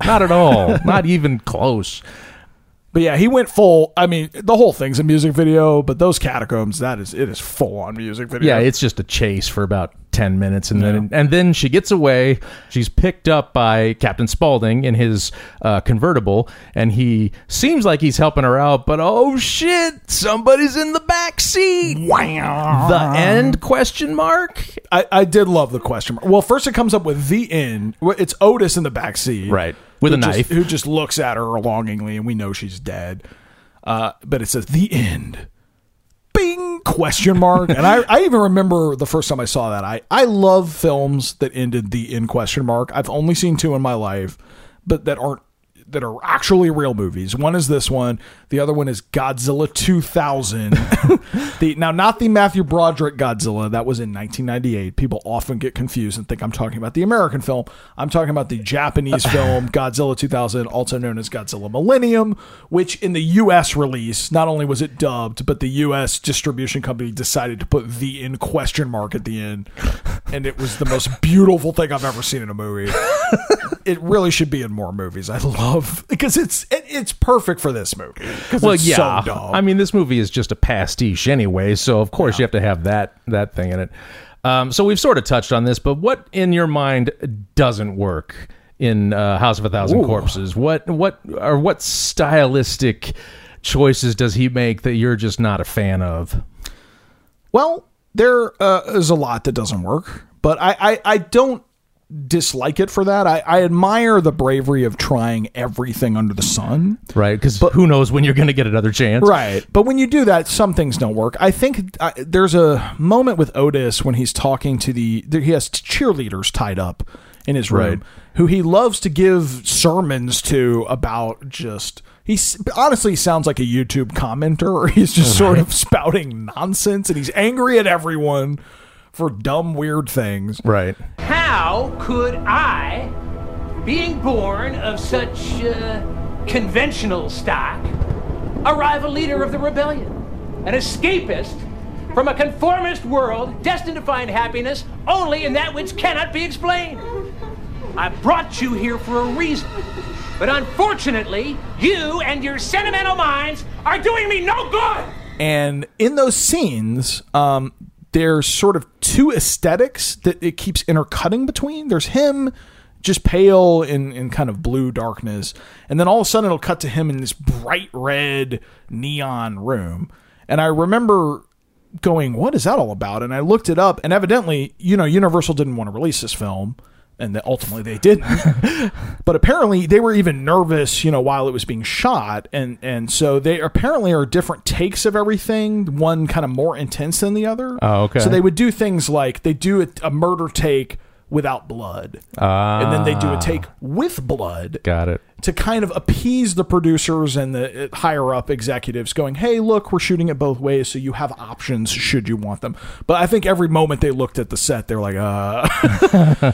not at all, not even close. But yeah, he went full. I mean, the whole thing's a music video, but those catacombs, that is, it is full on music video. Yeah, it's just a chase for about ten minutes, and then and then she gets away. She's picked up by Captain Spaulding in his uh, convertible, and he seems like he's helping her out, but oh shit, somebody's in the back seat. wow. The end? Question mark. I, I did love the question mark. Well, first it comes up with the end. It's Otis in the back seat, Right. With a just- knife. who just looks at her longingly, and we know she's dead. Uh, but it says the end. Bing question mark. and I, I even remember the first time I saw that. I, I love films that ended the end question mark. I've only seen two in my life, but that aren't that are actually real movies. One is this one. The other one is Godzilla 2000. (laughs) the now not the Matthew Broderick Godzilla that was in 1998. People often get confused and think I'm talking about the American film. I'm talking about the Japanese (laughs) film Godzilla 2000, also known as Godzilla Millennium, which in the U.S. release not only was it dubbed, but the U.S. distribution company decided to put the in question mark at the end, and it was the most beautiful thing I've ever seen in a movie (laughs) it really should be in more movies. I love because it's it, it's perfect for this movie. Well, it's yeah. so. I mean, this movie is just a pastiche anyway, so of course you have to have that that thing in it. Um, so we've sort of touched on this, but what in your mind doesn't work in uh, House of a Thousand Ooh. Corpses? What what or what stylistic choices does he make that you're just not a fan of? well, there uh, is a lot that doesn't work, but I I, I don't dislike it for that. I, I admire the bravery of trying everything under the sun. Right? Because who knows when you're going to get another chance? Right. But when you do that, some things don't work. I think uh, there's a moment with Otis when he's talking to the, he has cheerleaders tied up in his room Right. who he loves to give sermons to about just, he honestly sounds like a YouTube commenter. (laughs) He's just sort of spouting nonsense and he's angry at everyone for dumb, weird things. Right. How could I, being born of such uh, conventional stock, arrive a leader of the rebellion, an escapist from a conformist world destined to find happiness only in that which cannot be explained? I brought you here for a reason. But unfortunately, you and your sentimental minds are doing me no good! And in those scenes, um, there's sort of two aesthetics that it keeps intercutting between. There's him just pale in, in kind of blue darkness. And then all of a sudden it'll cut to him in this bright red neon room. And I remember going, what is that all about? And I looked it up, and evidently, you know, Universal didn't want to release this film. And that ultimately they didn't, (laughs) but apparently they were even nervous, you know, while it was being shot, and and so they apparently are different takes of everything. One kind of more intense than the other. Oh, okay. So they would do things like they do a, a murder take without blood, and then they do a take with blood, Got it. to kind of appease the producers and the uh, higher up executives going hey look we're shooting it both ways so you have options should you want them. But i think every moment they looked at the set they're like uh.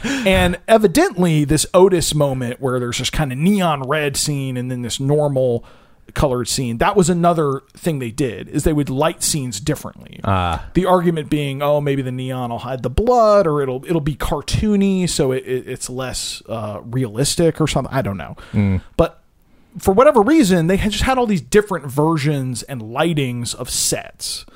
(laughs) And evidently this otis moment where there's this kind of neon red scene and then this normal colored scene that was another thing they did is they would light scenes differently. Ah. the argument being oh maybe the neon will hide the blood or it'll it'll be cartoony so it, it, it's less uh, realistic or something. I don't know. But for whatever reason they had just had all these different versions and lightings of sets.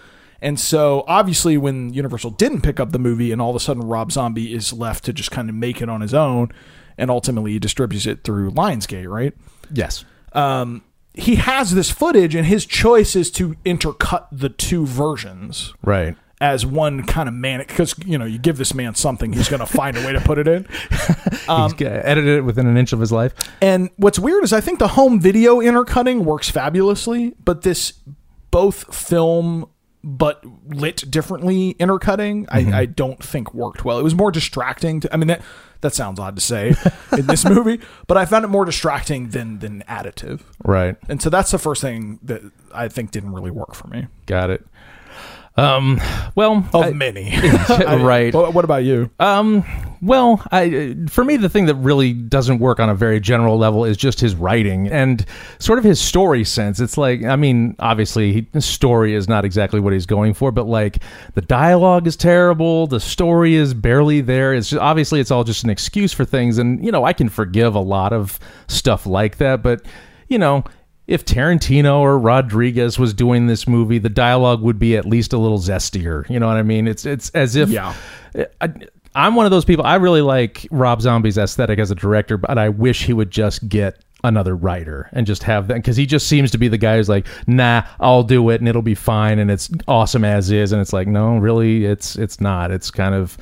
And so obviously when universal didn't pick up the movie and all of a sudden rob zombie is left to just kind of make it on his own and ultimately he distributes it through lionsgate right? Yes. um, he has this footage and his choice is to intercut the two versions Right. as one kind of manic because you know you give this man something he's going to find a way to put it in (laughs) He's g- edited it within an inch of his life. and what's weird is i think the home video intercutting works fabulously but this both film but lit differently intercutting Mm-hmm. I, I don't think worked well it was more distracting to, i mean that that sounds odd to say (laughs) in this movie but i found it more distracting than than additive Right. and so that's the first thing that i think didn't really work for me Got it. Um. Well. of I- many (laughs) (laughs) right. what, what about you Um, well, I for me the thing that really doesn't work on a very general level is just his writing and sort of his story sense. It's like, I mean, obviously he- his story is not exactly what he's going for, but like the dialogue is terrible, the story is barely there. It's just, obviously it's all just an excuse for things, and you know I can forgive a lot of stuff like that, but you know. If Tarantino or Rodriguez was doing this movie, the dialogue would be at least a little zestier. You know what I mean? It's it's as if Yeah. I, I'm one of those people. I really like Rob Zombie's aesthetic as a director, but I wish he would just get another writer and just have that because he just seems to be the guy who's like, nah, I'll do it and it'll be fine and it's awesome as is. And it's like, no, really, it's it's not. It's kind of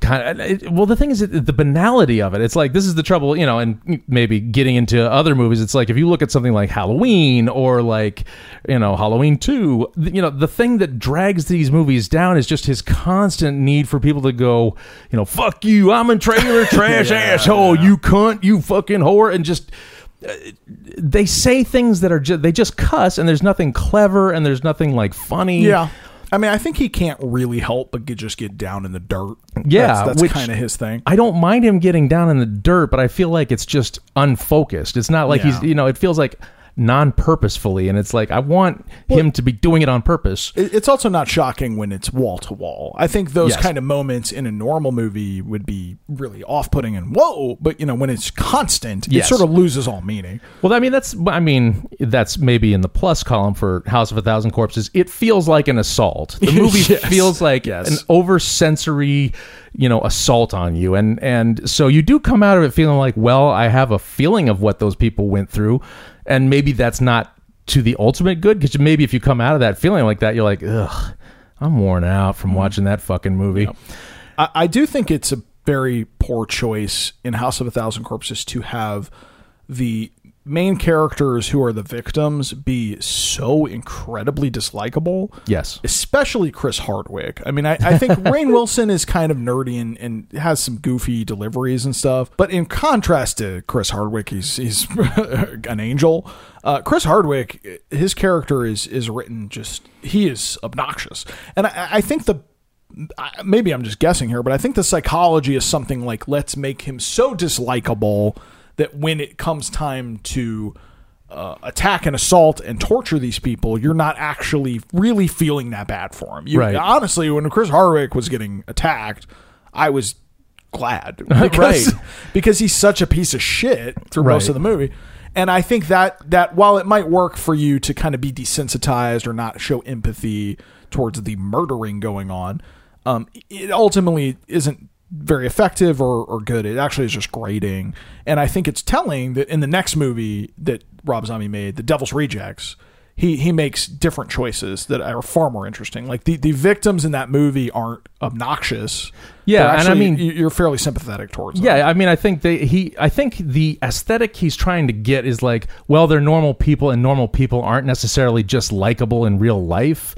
kind of it, well the thing is that the banality of it it's like this is the trouble you know and maybe getting into other movies it's like if you look at something like halloween or like you know halloween 2 you know the thing that drags these movies down is just his constant need for people to go you know fuck you i'm a trailer (laughs) trash asshole you cunt you fucking whore and just uh, they say things that are just they just cuss and there's nothing clever and there's nothing like funny Yeah. I mean, I think he can't really help but get, just get down in the dirt. Yeah, that's, that's kind of his thing. I don't mind him getting down in the dirt, but I feel like it's just unfocused. It's not like he's, you know, it feels like non-purposefully, and it's like I want him to be doing it on purpose. It's also not shocking when it's wall to wall. I think those Yes. kind of moments in a normal movie would be really off-putting and whoa, but you know when it's constant, Yes. it sort of loses all meaning. Well, I mean, that's, I mean, that's maybe in the plus column for House of a Thousand Corpses. It feels like an assault. The (laughs) movie Yes. feels like an over-sensory, you know, assault on you, and and so you do come out of it feeling like, well, I have a feeling of what those people went through, and maybe that's not to the ultimate good because maybe if you come out of that feeling like that, you're like, ugh, I'm worn out from mm-hmm. watching that fucking movie. I, I do think it's a very poor choice in House of a Thousand Corpses to have the main characters who are the victims be so incredibly dislikable. Yes. especially Chris Hardwick. I mean, I, I think (laughs) Rainn Wilson is kind of nerdy and, and has some goofy deliveries and stuff. But in contrast to Chris Hardwick, he's he's (laughs) an angel. Uh, Chris Hardwick, his character is is written just he is obnoxious, and I, I think the. Maybe I'm just guessing here, but I think the psychology is something like let's make him so dislikable that when it comes time to uh, attack and assault and torture these people, you're not actually really feeling that bad for them. You, Right. Honestly, when Chris Hardwick was getting attacked, I was glad (laughs) because, Right. because he's such a piece of shit through most of the movie. And I think that that while it might work for you to kind of be desensitized or not show empathy towards the murdering going on, um, it ultimately isn't very effective or, or good. It actually is just grating. And I think it's telling that in the next movie that Rob Zombie made, The Devil's Rejects, he, he makes different choices that are far more interesting. Like the, the victims in that movie aren't obnoxious. Yeah, They're and I mean- you- you're fairly sympathetic towards them. Yeah, I mean, I think they he I think the aesthetic he's trying to get is like, well, they're normal people, and normal people aren't necessarily just likable in real life.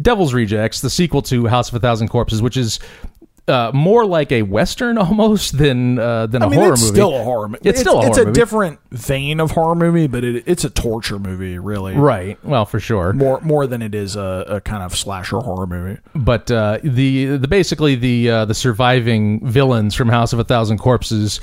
Devil's Rejects, the sequel to House of a Thousand Corpses, which is uh, more like a western (laughs) almost than uh, than a I mean, horror it's movie. still a horror movie. It's, still a it's a movie. different vein of horror movie, but it, it's a torture movie, really. right. Well, for sure. More more than it is a, a kind of slasher horror movie. but uh, the the basically the uh, the surviving villains from House of a Thousand Corpses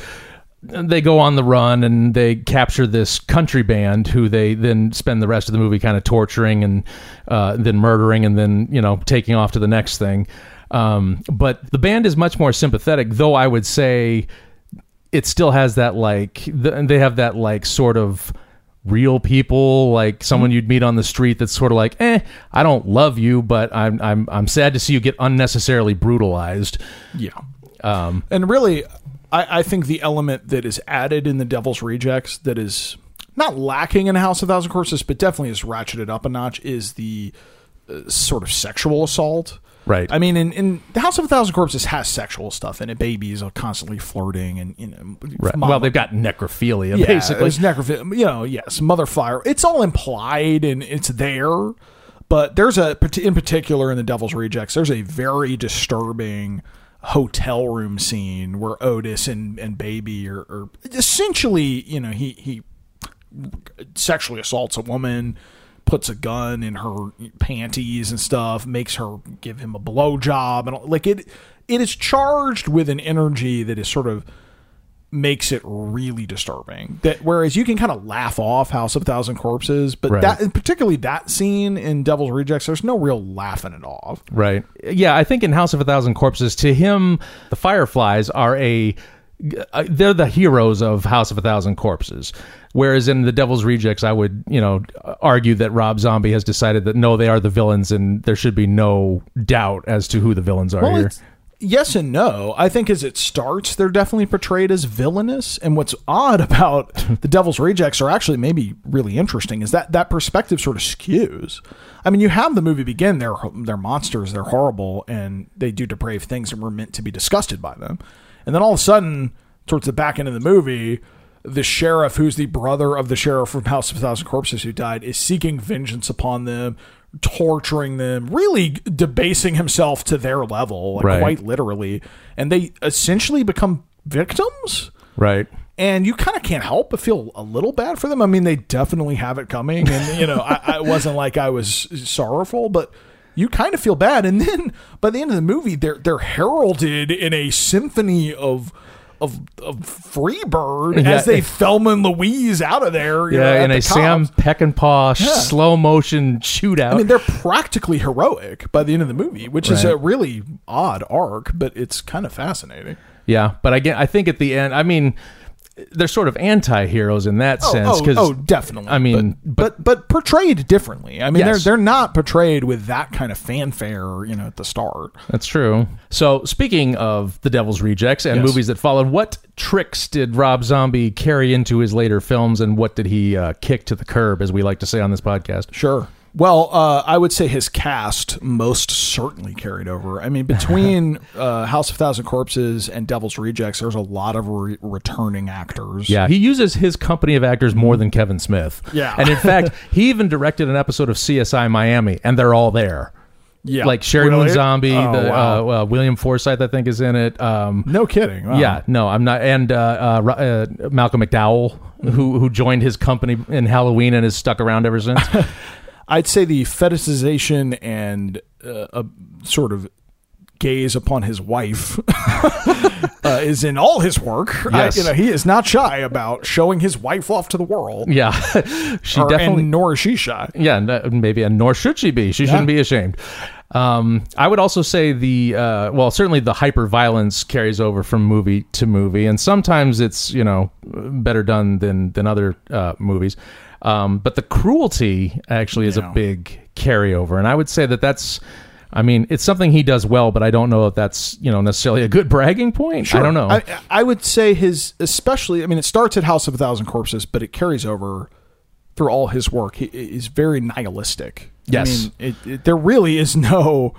they go on the run and they capture this country band who they then spend the rest of the movie kind of torturing and uh, then murdering and then you know taking off to the next thing. Um, but the band is much more sympathetic, though I would say it still has that like th- they have that like sort of real people like someone you'd meet on the street that's sort of like eh i don't love you but i'm i'm i'm sad to see you get unnecessarily brutalized Yeah. Um, and really, I, I think the element that is added in the Devil's Rejects that is not lacking in House of Thousand Corpses, but definitely is ratcheted up a notch is the uh, sort of sexual assault. Right. I mean, in, in the House of a Thousand Corpses has sexual stuff in it. Babies are constantly flirting, and you know, Right. mama- Well, they've got necrophilia, yeah, basically. There's necrophilia. You know, yes, mother fire. It's all implied and it's there, but there's a in particular in the Devil's Rejects. There's a very disturbing hotel room scene where Otis and and Baby are, are essentially, you know, he he sexually assaults a woman. Puts a gun in her panties and stuff. Makes her give him a blowjob and like it. It is charged with an energy that is sort of makes it really disturbing. That whereas you can kind of laugh off House of a Thousand Corpses, but Right. that particularly that scene in Devil's Rejects, there's no real laughing it off. Right. Yeah, I think in House of a Thousand Corpses, to him, the Fireflies are a. uh, They're the heroes of House of a Thousand Corpses. Whereas in The Devil's Rejects, I would, you know, argue that Rob Zombie has decided that no, they are the villains and there should be no doubt as to who the villains are Well, here. yes and no. I think as it starts, they're definitely portrayed as villainous. And what's odd about the Devil's Rejects, are actually maybe really interesting, is that that perspective sort of skews. I mean, you have the movie begin; they're they're monsters, they're horrible, and they do depraved things, and we're meant to be disgusted by them. And then all of a sudden, towards the back end of the movie. The sheriff, who's the brother of the sheriff from House of a Thousand Corpses who died, is seeking vengeance upon them, torturing them, really debasing himself to their level, like Right. quite literally. And they essentially become victims. right. And you kind of can't help but feel a little bad for them. I mean, they definitely have it coming. And, you know, I, I it wasn't like I was sorrowful, but you kind of feel bad. And then by the end of the movie, they're, they're heralded in a symphony of. Of, of Freebird Yeah. as they Thelma and Louise out of there. you know, Yeah, at in a Sam. Peckinpah Yeah. slow motion shootout. I mean, they're practically heroic by the end of the movie, which is a really odd arc, but it's kind of fascinating. yeah, but again, I think at the end, I mean, they're sort of anti-heroes in that sense. because oh, definitely. I mean, but, but but portrayed differently. I mean, Yes. they're they're not portrayed with that kind of fanfare, you know, at the start. That's true. So, speaking of The Devil's Rejects and Yes. movies that followed, what tricks did Rob Zombie carry into his later films, and what did he uh, kick to the curb, as we like to say on this podcast? Sure. Well, uh, I would say his cast most certainly carried over. I mean, between (laughs) uh, House of Thousand Corpses and Devil's Rejects, there's a lot of re- returning actors. Yeah, he uses his company of actors more than Kevin Smith. Yeah. and in fact, (laughs) he even directed an episode of CSI Miami, and they're all there. yeah. Like Sheri Moon Zombie, Oh, the wow. uh, uh, William Forsythe, I think, is in it. Um, no kidding. Wow. Yeah, no, I'm not. And uh, uh, uh, Malcolm McDowell, who who joined his company in Halloween and has stuck around ever since. (laughs) I'd say the fetishization and uh, a sort of gaze upon his wife (laughs) uh, is in all his work. I- Yes. you know, he is not shy about showing his wife off to the world. yeah, (laughs) she Or- definitely. nor is she shy. yeah, maybe, and nor should she be. She shouldn't be ashamed. Um, I would also say the uh, well, certainly the hyper violence carries over from movie to movie, and sometimes it's you know better done than than other uh, movies. Um, but the cruelty actually is Yeah. a big carryover, and I would say that that's. I mean, it's something he does well, but I don't know if that's you know necessarily a good bragging point. I don't know. I, I would say his, especially. I mean, it starts at House of a Thousand Corpses, but it carries over through all his work. He is very nihilistic. Yes. I mean, it, it, there really is no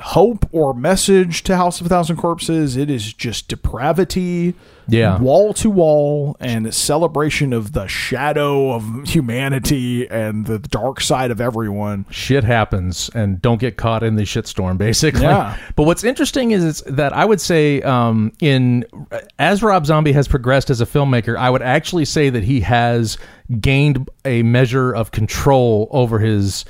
hope or message to House of a Thousand Corpses. It is just depravity, Yeah. wall to wall, and a celebration of the shadow of humanity and the dark side of everyone. shit happens and don't get caught in the shitstorm basically Yeah. (laughs) but what's interesting is that i would say um, in as rob zombie has progressed as a filmmaker i would actually say that he has gained a measure of control over his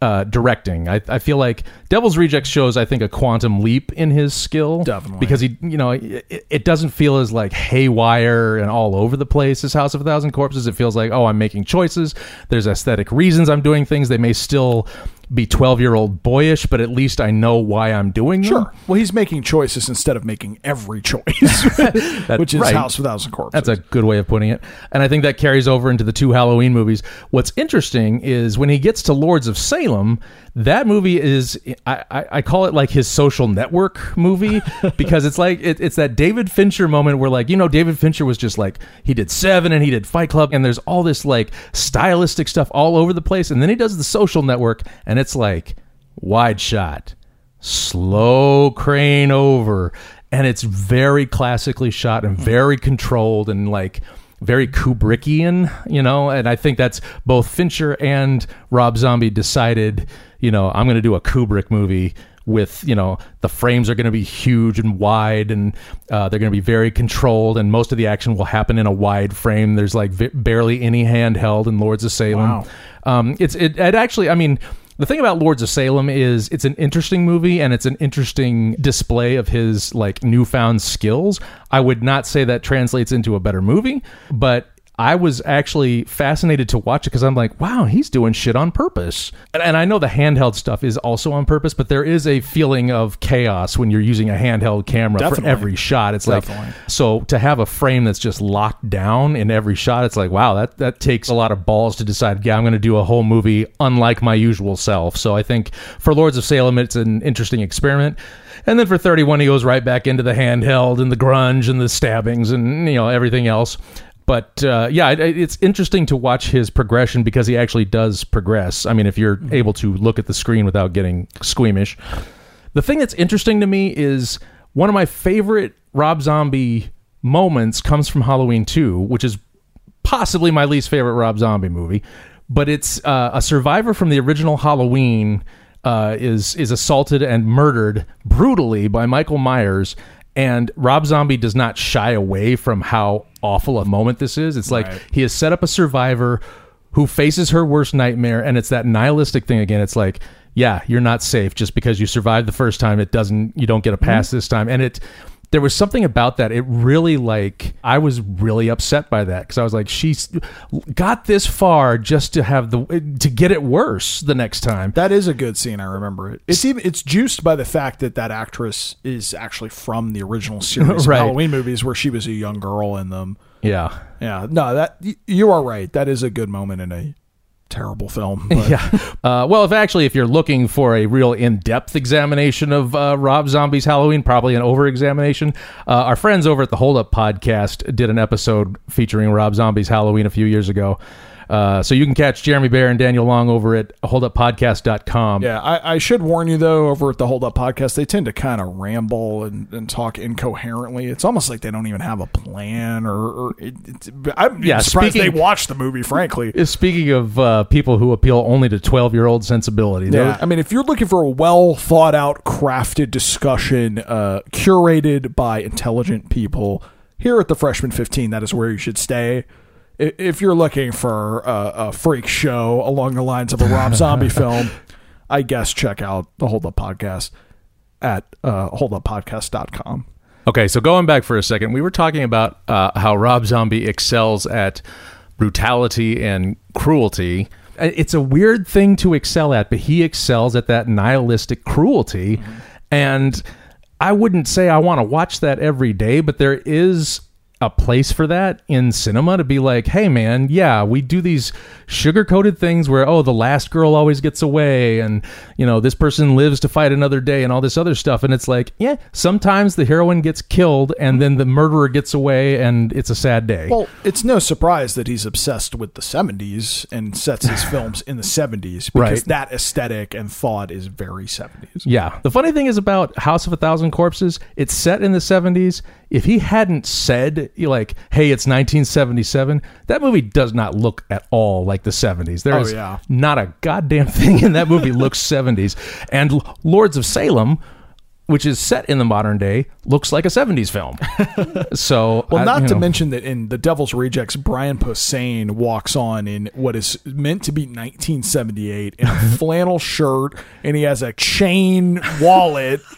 uh, directing. I, I feel like Devil's Rejects shows, I think, a quantum leap in his skill. Definitely. Because he, you know, it, it doesn't feel as like haywire and all over the place as House of a Thousand Corpses. It feels like, oh, I'm making choices. There's aesthetic reasons I'm doing things. They may still be 12 year old boyish, but at least I know why I'm doing them. Sure. Well, he's making choices instead of making every choice, (laughs) which is right. House of a Thousand Corpses. That's a good way of putting it. And I think that carries over into the two Halloween movies. What's interesting is when he gets to Lords of Salem, that movie is, I, I, I call it like his social network movie (laughs) because it's like, it, it's that David Fincher moment where, like, you know, David Fincher was just like, he did Seven and he did Fight Club, and there's all this like stylistic stuff all over the place. And then he does the social network, and it's like wide shot slow crane over, and it's very classically shot and mm-hmm. very controlled and like very Kubrickian, you know. And I think that's both Fincher and Rob Zombie decided, you know, I'm going to do a Kubrick movie with you know the frames are going to be huge and wide and uh, they're going to be very controlled and most of the action will happen in a wide frame. There's like v- barely any handheld in lords of salem. Wow. um, it's it, it actually i mean the thing about lords of salem is it's an interesting movie and it's an interesting display of his like newfound skills. I would not say that translates into a better movie but I was actually fascinated to watch it because I'm like, wow, he's doing shit on purpose. And, and I know the handheld stuff is also on purpose, but there is a feeling of chaos when you're using a handheld camera for every shot. It's Definitely. like so to have a frame that's just locked down in every shot. It's like wow, that that takes a lot of balls to decide. Yeah, I'm going to do a whole movie unlike my usual self. So I think for Lords of Salem, it's an interesting experiment. And then for 31, he goes right back into the handheld and the grunge and the stabbings and you know everything else. But uh, yeah, it, it's interesting to watch his progression because he actually does progress. I mean, if you're able to look at the screen without getting squeamish. The thing that's interesting to me is one of my favorite Rob Zombie moments comes from Halloween 2, which is possibly my least favorite Rob Zombie movie. But it's uh, a survivor from the original Halloween uh, is is assaulted and murdered brutally by Michael Myers, and Rob Zombie does not shy away from how awful a moment this is. It's like he has set up a survivor who faces her worst nightmare, and it's that nihilistic thing again. It's like, yeah, you're not safe just because you survived the first time. It doesn't, you don't get a pass mm-hmm. this time, and it. There was something about that. It really like I was really upset by that because I was like, she's got this far just to have the to get it worse the next time. That is a good scene. I remember it. It's even it's juiced by the fact that that actress is actually from the original (laughs) series Right. of Halloween movies, where she was a young girl in them. Yeah, Yeah, no, that you are right. That is a good moment in a terrible film. (laughs) But yeah. Uh, well, if actually, if you're looking for a real in-depth examination of uh, Rob Zombie's Halloween, probably an over-examination, uh, our friends over at the Hold Up Podcast did an episode featuring Rob Zombie's Halloween a few years ago. Uh, so you can catch Jeremy Bear and Daniel Long over at holduppodcast.com. Yeah, I, I should warn you though. Over at the Hold Up podcast, they tend to kind of ramble and, and talk incoherently. It's almost like they don't even have a plan, or, or it, it's, I'm Yeah, surprised speaking- they watched the movie. Frankly, (laughs) Speaking of uh, people who appeal only to 12-year-old sensibility, Yeah, I mean, if you're looking for a well thought out, crafted discussion, uh, curated by intelligent people, here at the Freshman 15, that is where you should stay. I- If you're looking for a, a freak show along the lines of a Rob Zombie (laughs) film, I guess check out the Hold Up Podcast at uh, holduppodcast.com. Okay, so going back for a second, we were talking about uh, how Rob Zombie excels at brutality and cruelty. Uh, It's a weird thing to excel at, but he excels at that nihilistic cruelty. And I wouldn't say I want to watch that every day, but there is a place for that in cinema to be like, hey man, yeah, we do these sugar coated things where, oh, the last girl always gets away and, you know, this person lives to fight another day and all this other stuff. And it's like, yeah, sometimes the heroine gets killed and then the murderer gets away and it's a sad day. Well, it's no surprise that he's obsessed with the 70s and sets his (laughs) films in the 70s because Right. that aesthetic and thought is very 70s. Yeah. The funny thing is about House of a Thousand Corpses, it's set in the 70s. If he hadn't said, like, hey, it's 1977, that movie does not look at all like the 70s. There Oh, is yeah. not a goddamn thing in that movie looks 70s. And Lords of Salem, which is set in the modern day, looks like a 70s film. (laughs) so, Well, I- not to know. mention that in The Devil's Rejects, Brian Posehn walks on in what is meant to be 1978 in a (laughs) flannel shirt, and he has a chain wallet. (laughs)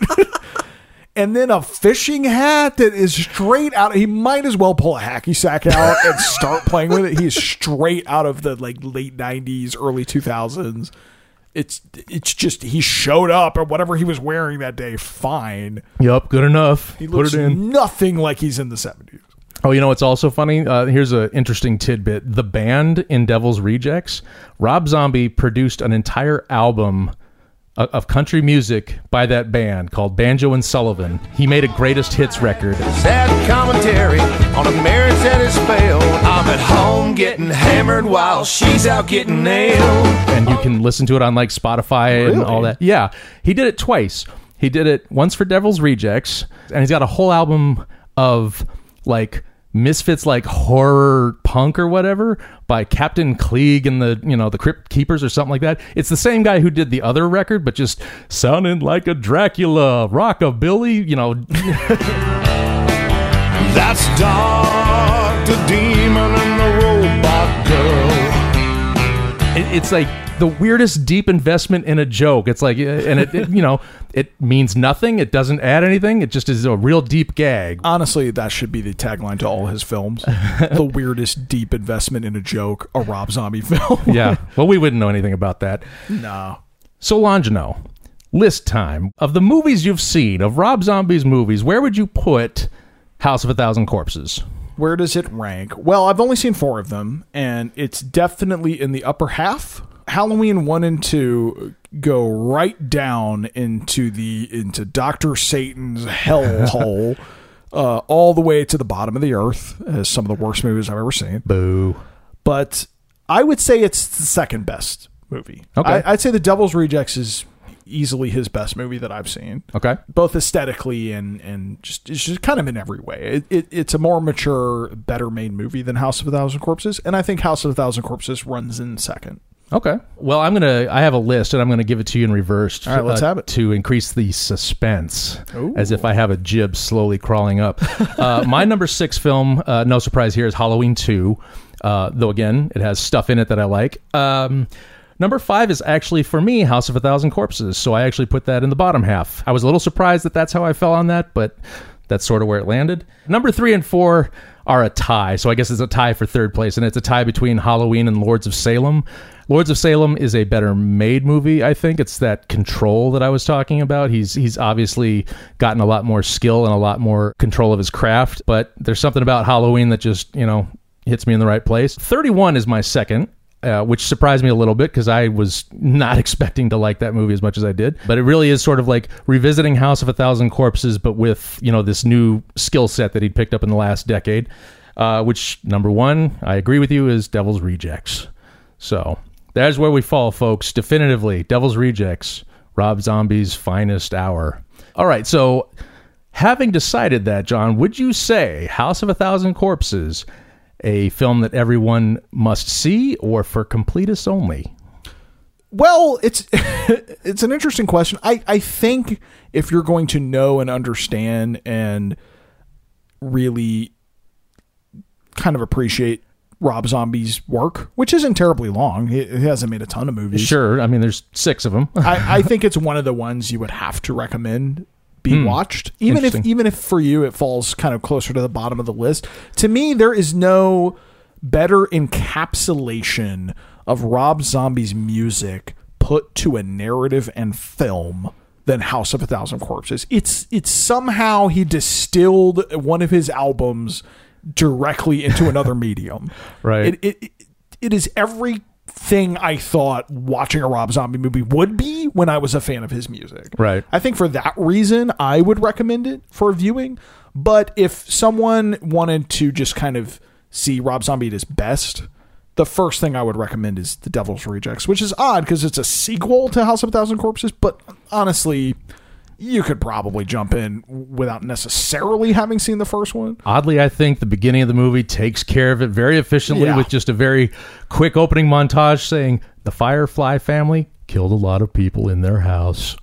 And then a fishing hat that is straight out. He might as well pull a hacky sack out and (laughs) start playing with it. He's straight out of the like late '90s, early 2000s. It's it's just he showed up or whatever he was wearing that day. Fine, Yep, good enough. he Put looks it in. nothing like he's in the '70s. Oh, you know what's also funny? Uh, here's an interesting tidbit. The band in Devil's Rejects, Rob Zombie produced an entire album of, of country music by that band called Banjo and Sullivan. He made a greatest hits record. Sad commentary on a marriage that has failed. I'm at home getting hammered while she's out getting nailed. and you can listen to it on like Spotify and all that. Yeah, he did it twice. He did it once for Devil's Rejects, and he's got a whole album of like misfits like horror punk or whatever by Captain Clegg and the you know the Crypt Keepers or something like that. It's the same guy who did the other record, but just sounding like a Dracula rockabilly. You know, (laughs) That's Dr. Demon and the Robot Girl. it, it's like the weirdest deep investment in a joke. It's like, uh, and it, it you know it means nothing. It doesn't add anything. It just is a real deep gag. Honestly, that should be the tagline to all his films. (laughs) the weirdest deep investment in a joke, a Rob Zombie film. Yeah. (laughs) Well, we wouldn't know anything about that. no. So, Longino, list time of the movies you've seen of Rob Zombie's movies. Where would you put House of a Thousand Corpses? Where does it rank? Well, I've only seen four of them, and it's definitely in the upper half. Halloween one and two go right down into the into Doctor Satan's hellhole, (laughs) uh, all the way to the bottom of the earth. As some of the worst movies I've ever seen. Boo. But I would say it's the second best movie. Okay. I, I'd say The Devil's Rejects is easily his best movie that I've seen Okay. both aesthetically and and just it's just kind of in every way. It, it, it's a more mature, better made movie than House of a Thousand Corpses, and I think House of a Thousand Corpses runs in second. Okay. Well, I'm gonna. I have a list, and I'm gonna give it to you in reverse. All right, let's uh, have it. to increase the suspense, as if I have a jib slowly crawling up. (laughs) uh, my number six film, uh, no surprise here, is Halloween Two. Uh, though again, it has stuff in it that I like. Um, number five is actually for me House of a Thousand Corpses, so I actually put that in the bottom half. I was a little surprised that that's how I fell on that, but that's sort of where it landed. Number three and four are a tie, so I guess it's a tie for third place, and it's a tie between Halloween and Lords of Salem. Lords of Salem is a better made movie, I think. It's that control that I was talking about. He's he's obviously gotten a lot more skill and a lot more control of his craft, but there's something about Halloween that just, you know, hits me in the right place. 31 is my second. Uh, which surprised me a little bit because I was not (laughs) expecting to like that movie as much as I did. But it really is sort of like revisiting House of a Thousand Corpses, but with you know this new skill set that he'd picked up in the last decade. Uh, which number one, I agree with you, is Devil's Rejects. So that's where we fall, folks. Definitively, Devil's Rejects, Rob Zombie's finest hour. All right, so having decided that, John, would you say House of a Thousand Corpses a film that everyone must see or for completists only? Well, it's (laughs) it's an interesting question. I, I think if you're going to know and understand and really kind of appreciate Rob Zombie's work, which isn't terribly long, he, he hasn't made a ton of movies. Sure, I mean there's six of them. I, I (laughs) think it's one of the ones you would have to recommend be hmm. watched, even if even if for you it falls kind of closer to the bottom of the list. To me, there is no better encapsulation of Rob Zombie's music put to a narrative and film than House of a Thousand Corpses. It's it's somehow he distilled one of his albums directly into another (laughs) medium. Right. It, it, it, is everything I thought watching a Rob Zombie movie would be when I was a fan of his music. Right. I think for that reason, I would recommend it for viewing. But if someone wanted to just kind of see Rob Zombie at his best, the first thing I would recommend is The Devil's Rejects, which is odd because it's a sequel to House of a Thousand Corpses. But honestly, you could probably jump in without necessarily having seen the first one. Oddly, I think the beginning of the movie takes care of it very efficiently Yeah. with just a very quick opening montage saying the Firefly family killed a lot of people in their house.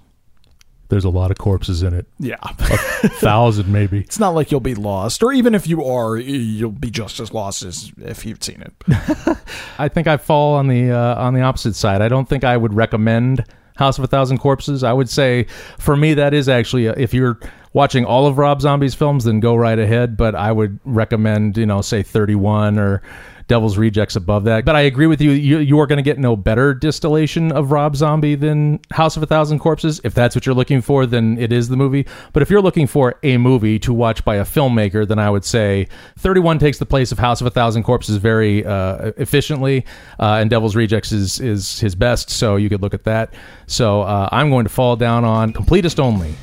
There's a lot of corpses in it. Yeah. A thousand, maybe. (laughs) it's not like you'll be lost, or even if you are, you'll be just as lost as if you've seen it. (laughs) I think I fall on the uh, on the opposite side. I don't think I would recommend House of a Thousand Corpses. I would say for me that is actually uh if you're watching all of Rob Zombie's films, then go right ahead. But I would recommend you know say 31 or Devil's Rejects above that. But I agree with you. You, you are going to get no better distillation of Rob Zombie than House of a Thousand Corpses. If that's what you're looking for, then it is the movie. But if you're looking for a movie to watch by a filmmaker, then I would say 31 takes the place of House of a Thousand Corpses very uh, efficiently, uh, and Devil's Rejects is is his best. So you could look at that. So uh, I'm going to fall down on completist only.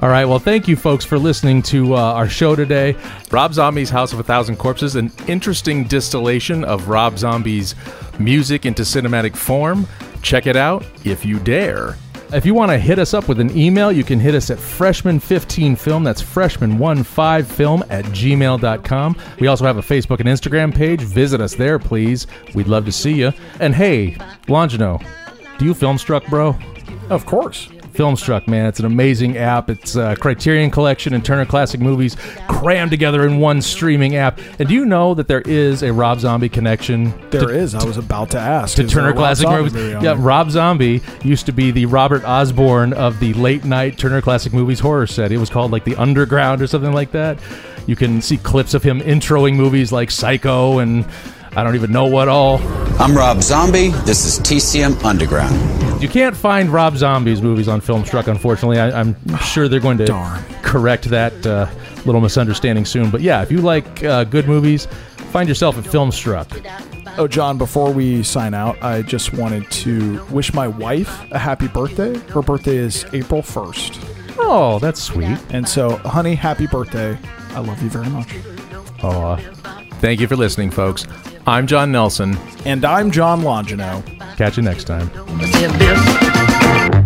All right. Well, thank you, folks, for listening to uh, our show today. Rob Zombie's House of a Thousand Corpses, an interesting distillation of Rob Zombie's music into cinematic form. Check it out if you dare. If you want to hit us up with an email, you can hit us at freshman15film. That's freshman15film at gmail.com. We also have a Facebook and Instagram page. Visit us there, please. We'd love to see you. And hey, Longino, do you Filmstruck, bro? Of course. Filmstruck, man. It's an amazing app. It's a Criterion Collection and Turner Classic Movies crammed together in one streaming app. And do you know that there is a Rob Zombie connection? There to, is. I was about to ask. to Turner Classic Zombie Movies. movie Yeah. Rob Zombie used to be the Robert Osborne of the late night Turner Classic Movies horror set. It was called like the Underground or something like that. You can see clips of him introing movies like Psycho and I don't even know what all. I'm Rob Zombie. This is TCM Underground. You can't find Rob Zombie's movies on Filmstruck, unfortunately. I, I'm sure they're going to Darn. correct that uh, little misunderstanding soon. But yeah, if you like uh, good movies, find yourself at Filmstruck. Oh, John, before we sign out, I just wanted to wish my wife a happy birthday. Her birthday is April 1st. Oh, that's sweet. And so, honey, happy birthday. I love you very much. Oh, uh, thank you for listening, folks. I'm John Nelson. And I'm John Longino. Catch you next time. I said, Bill.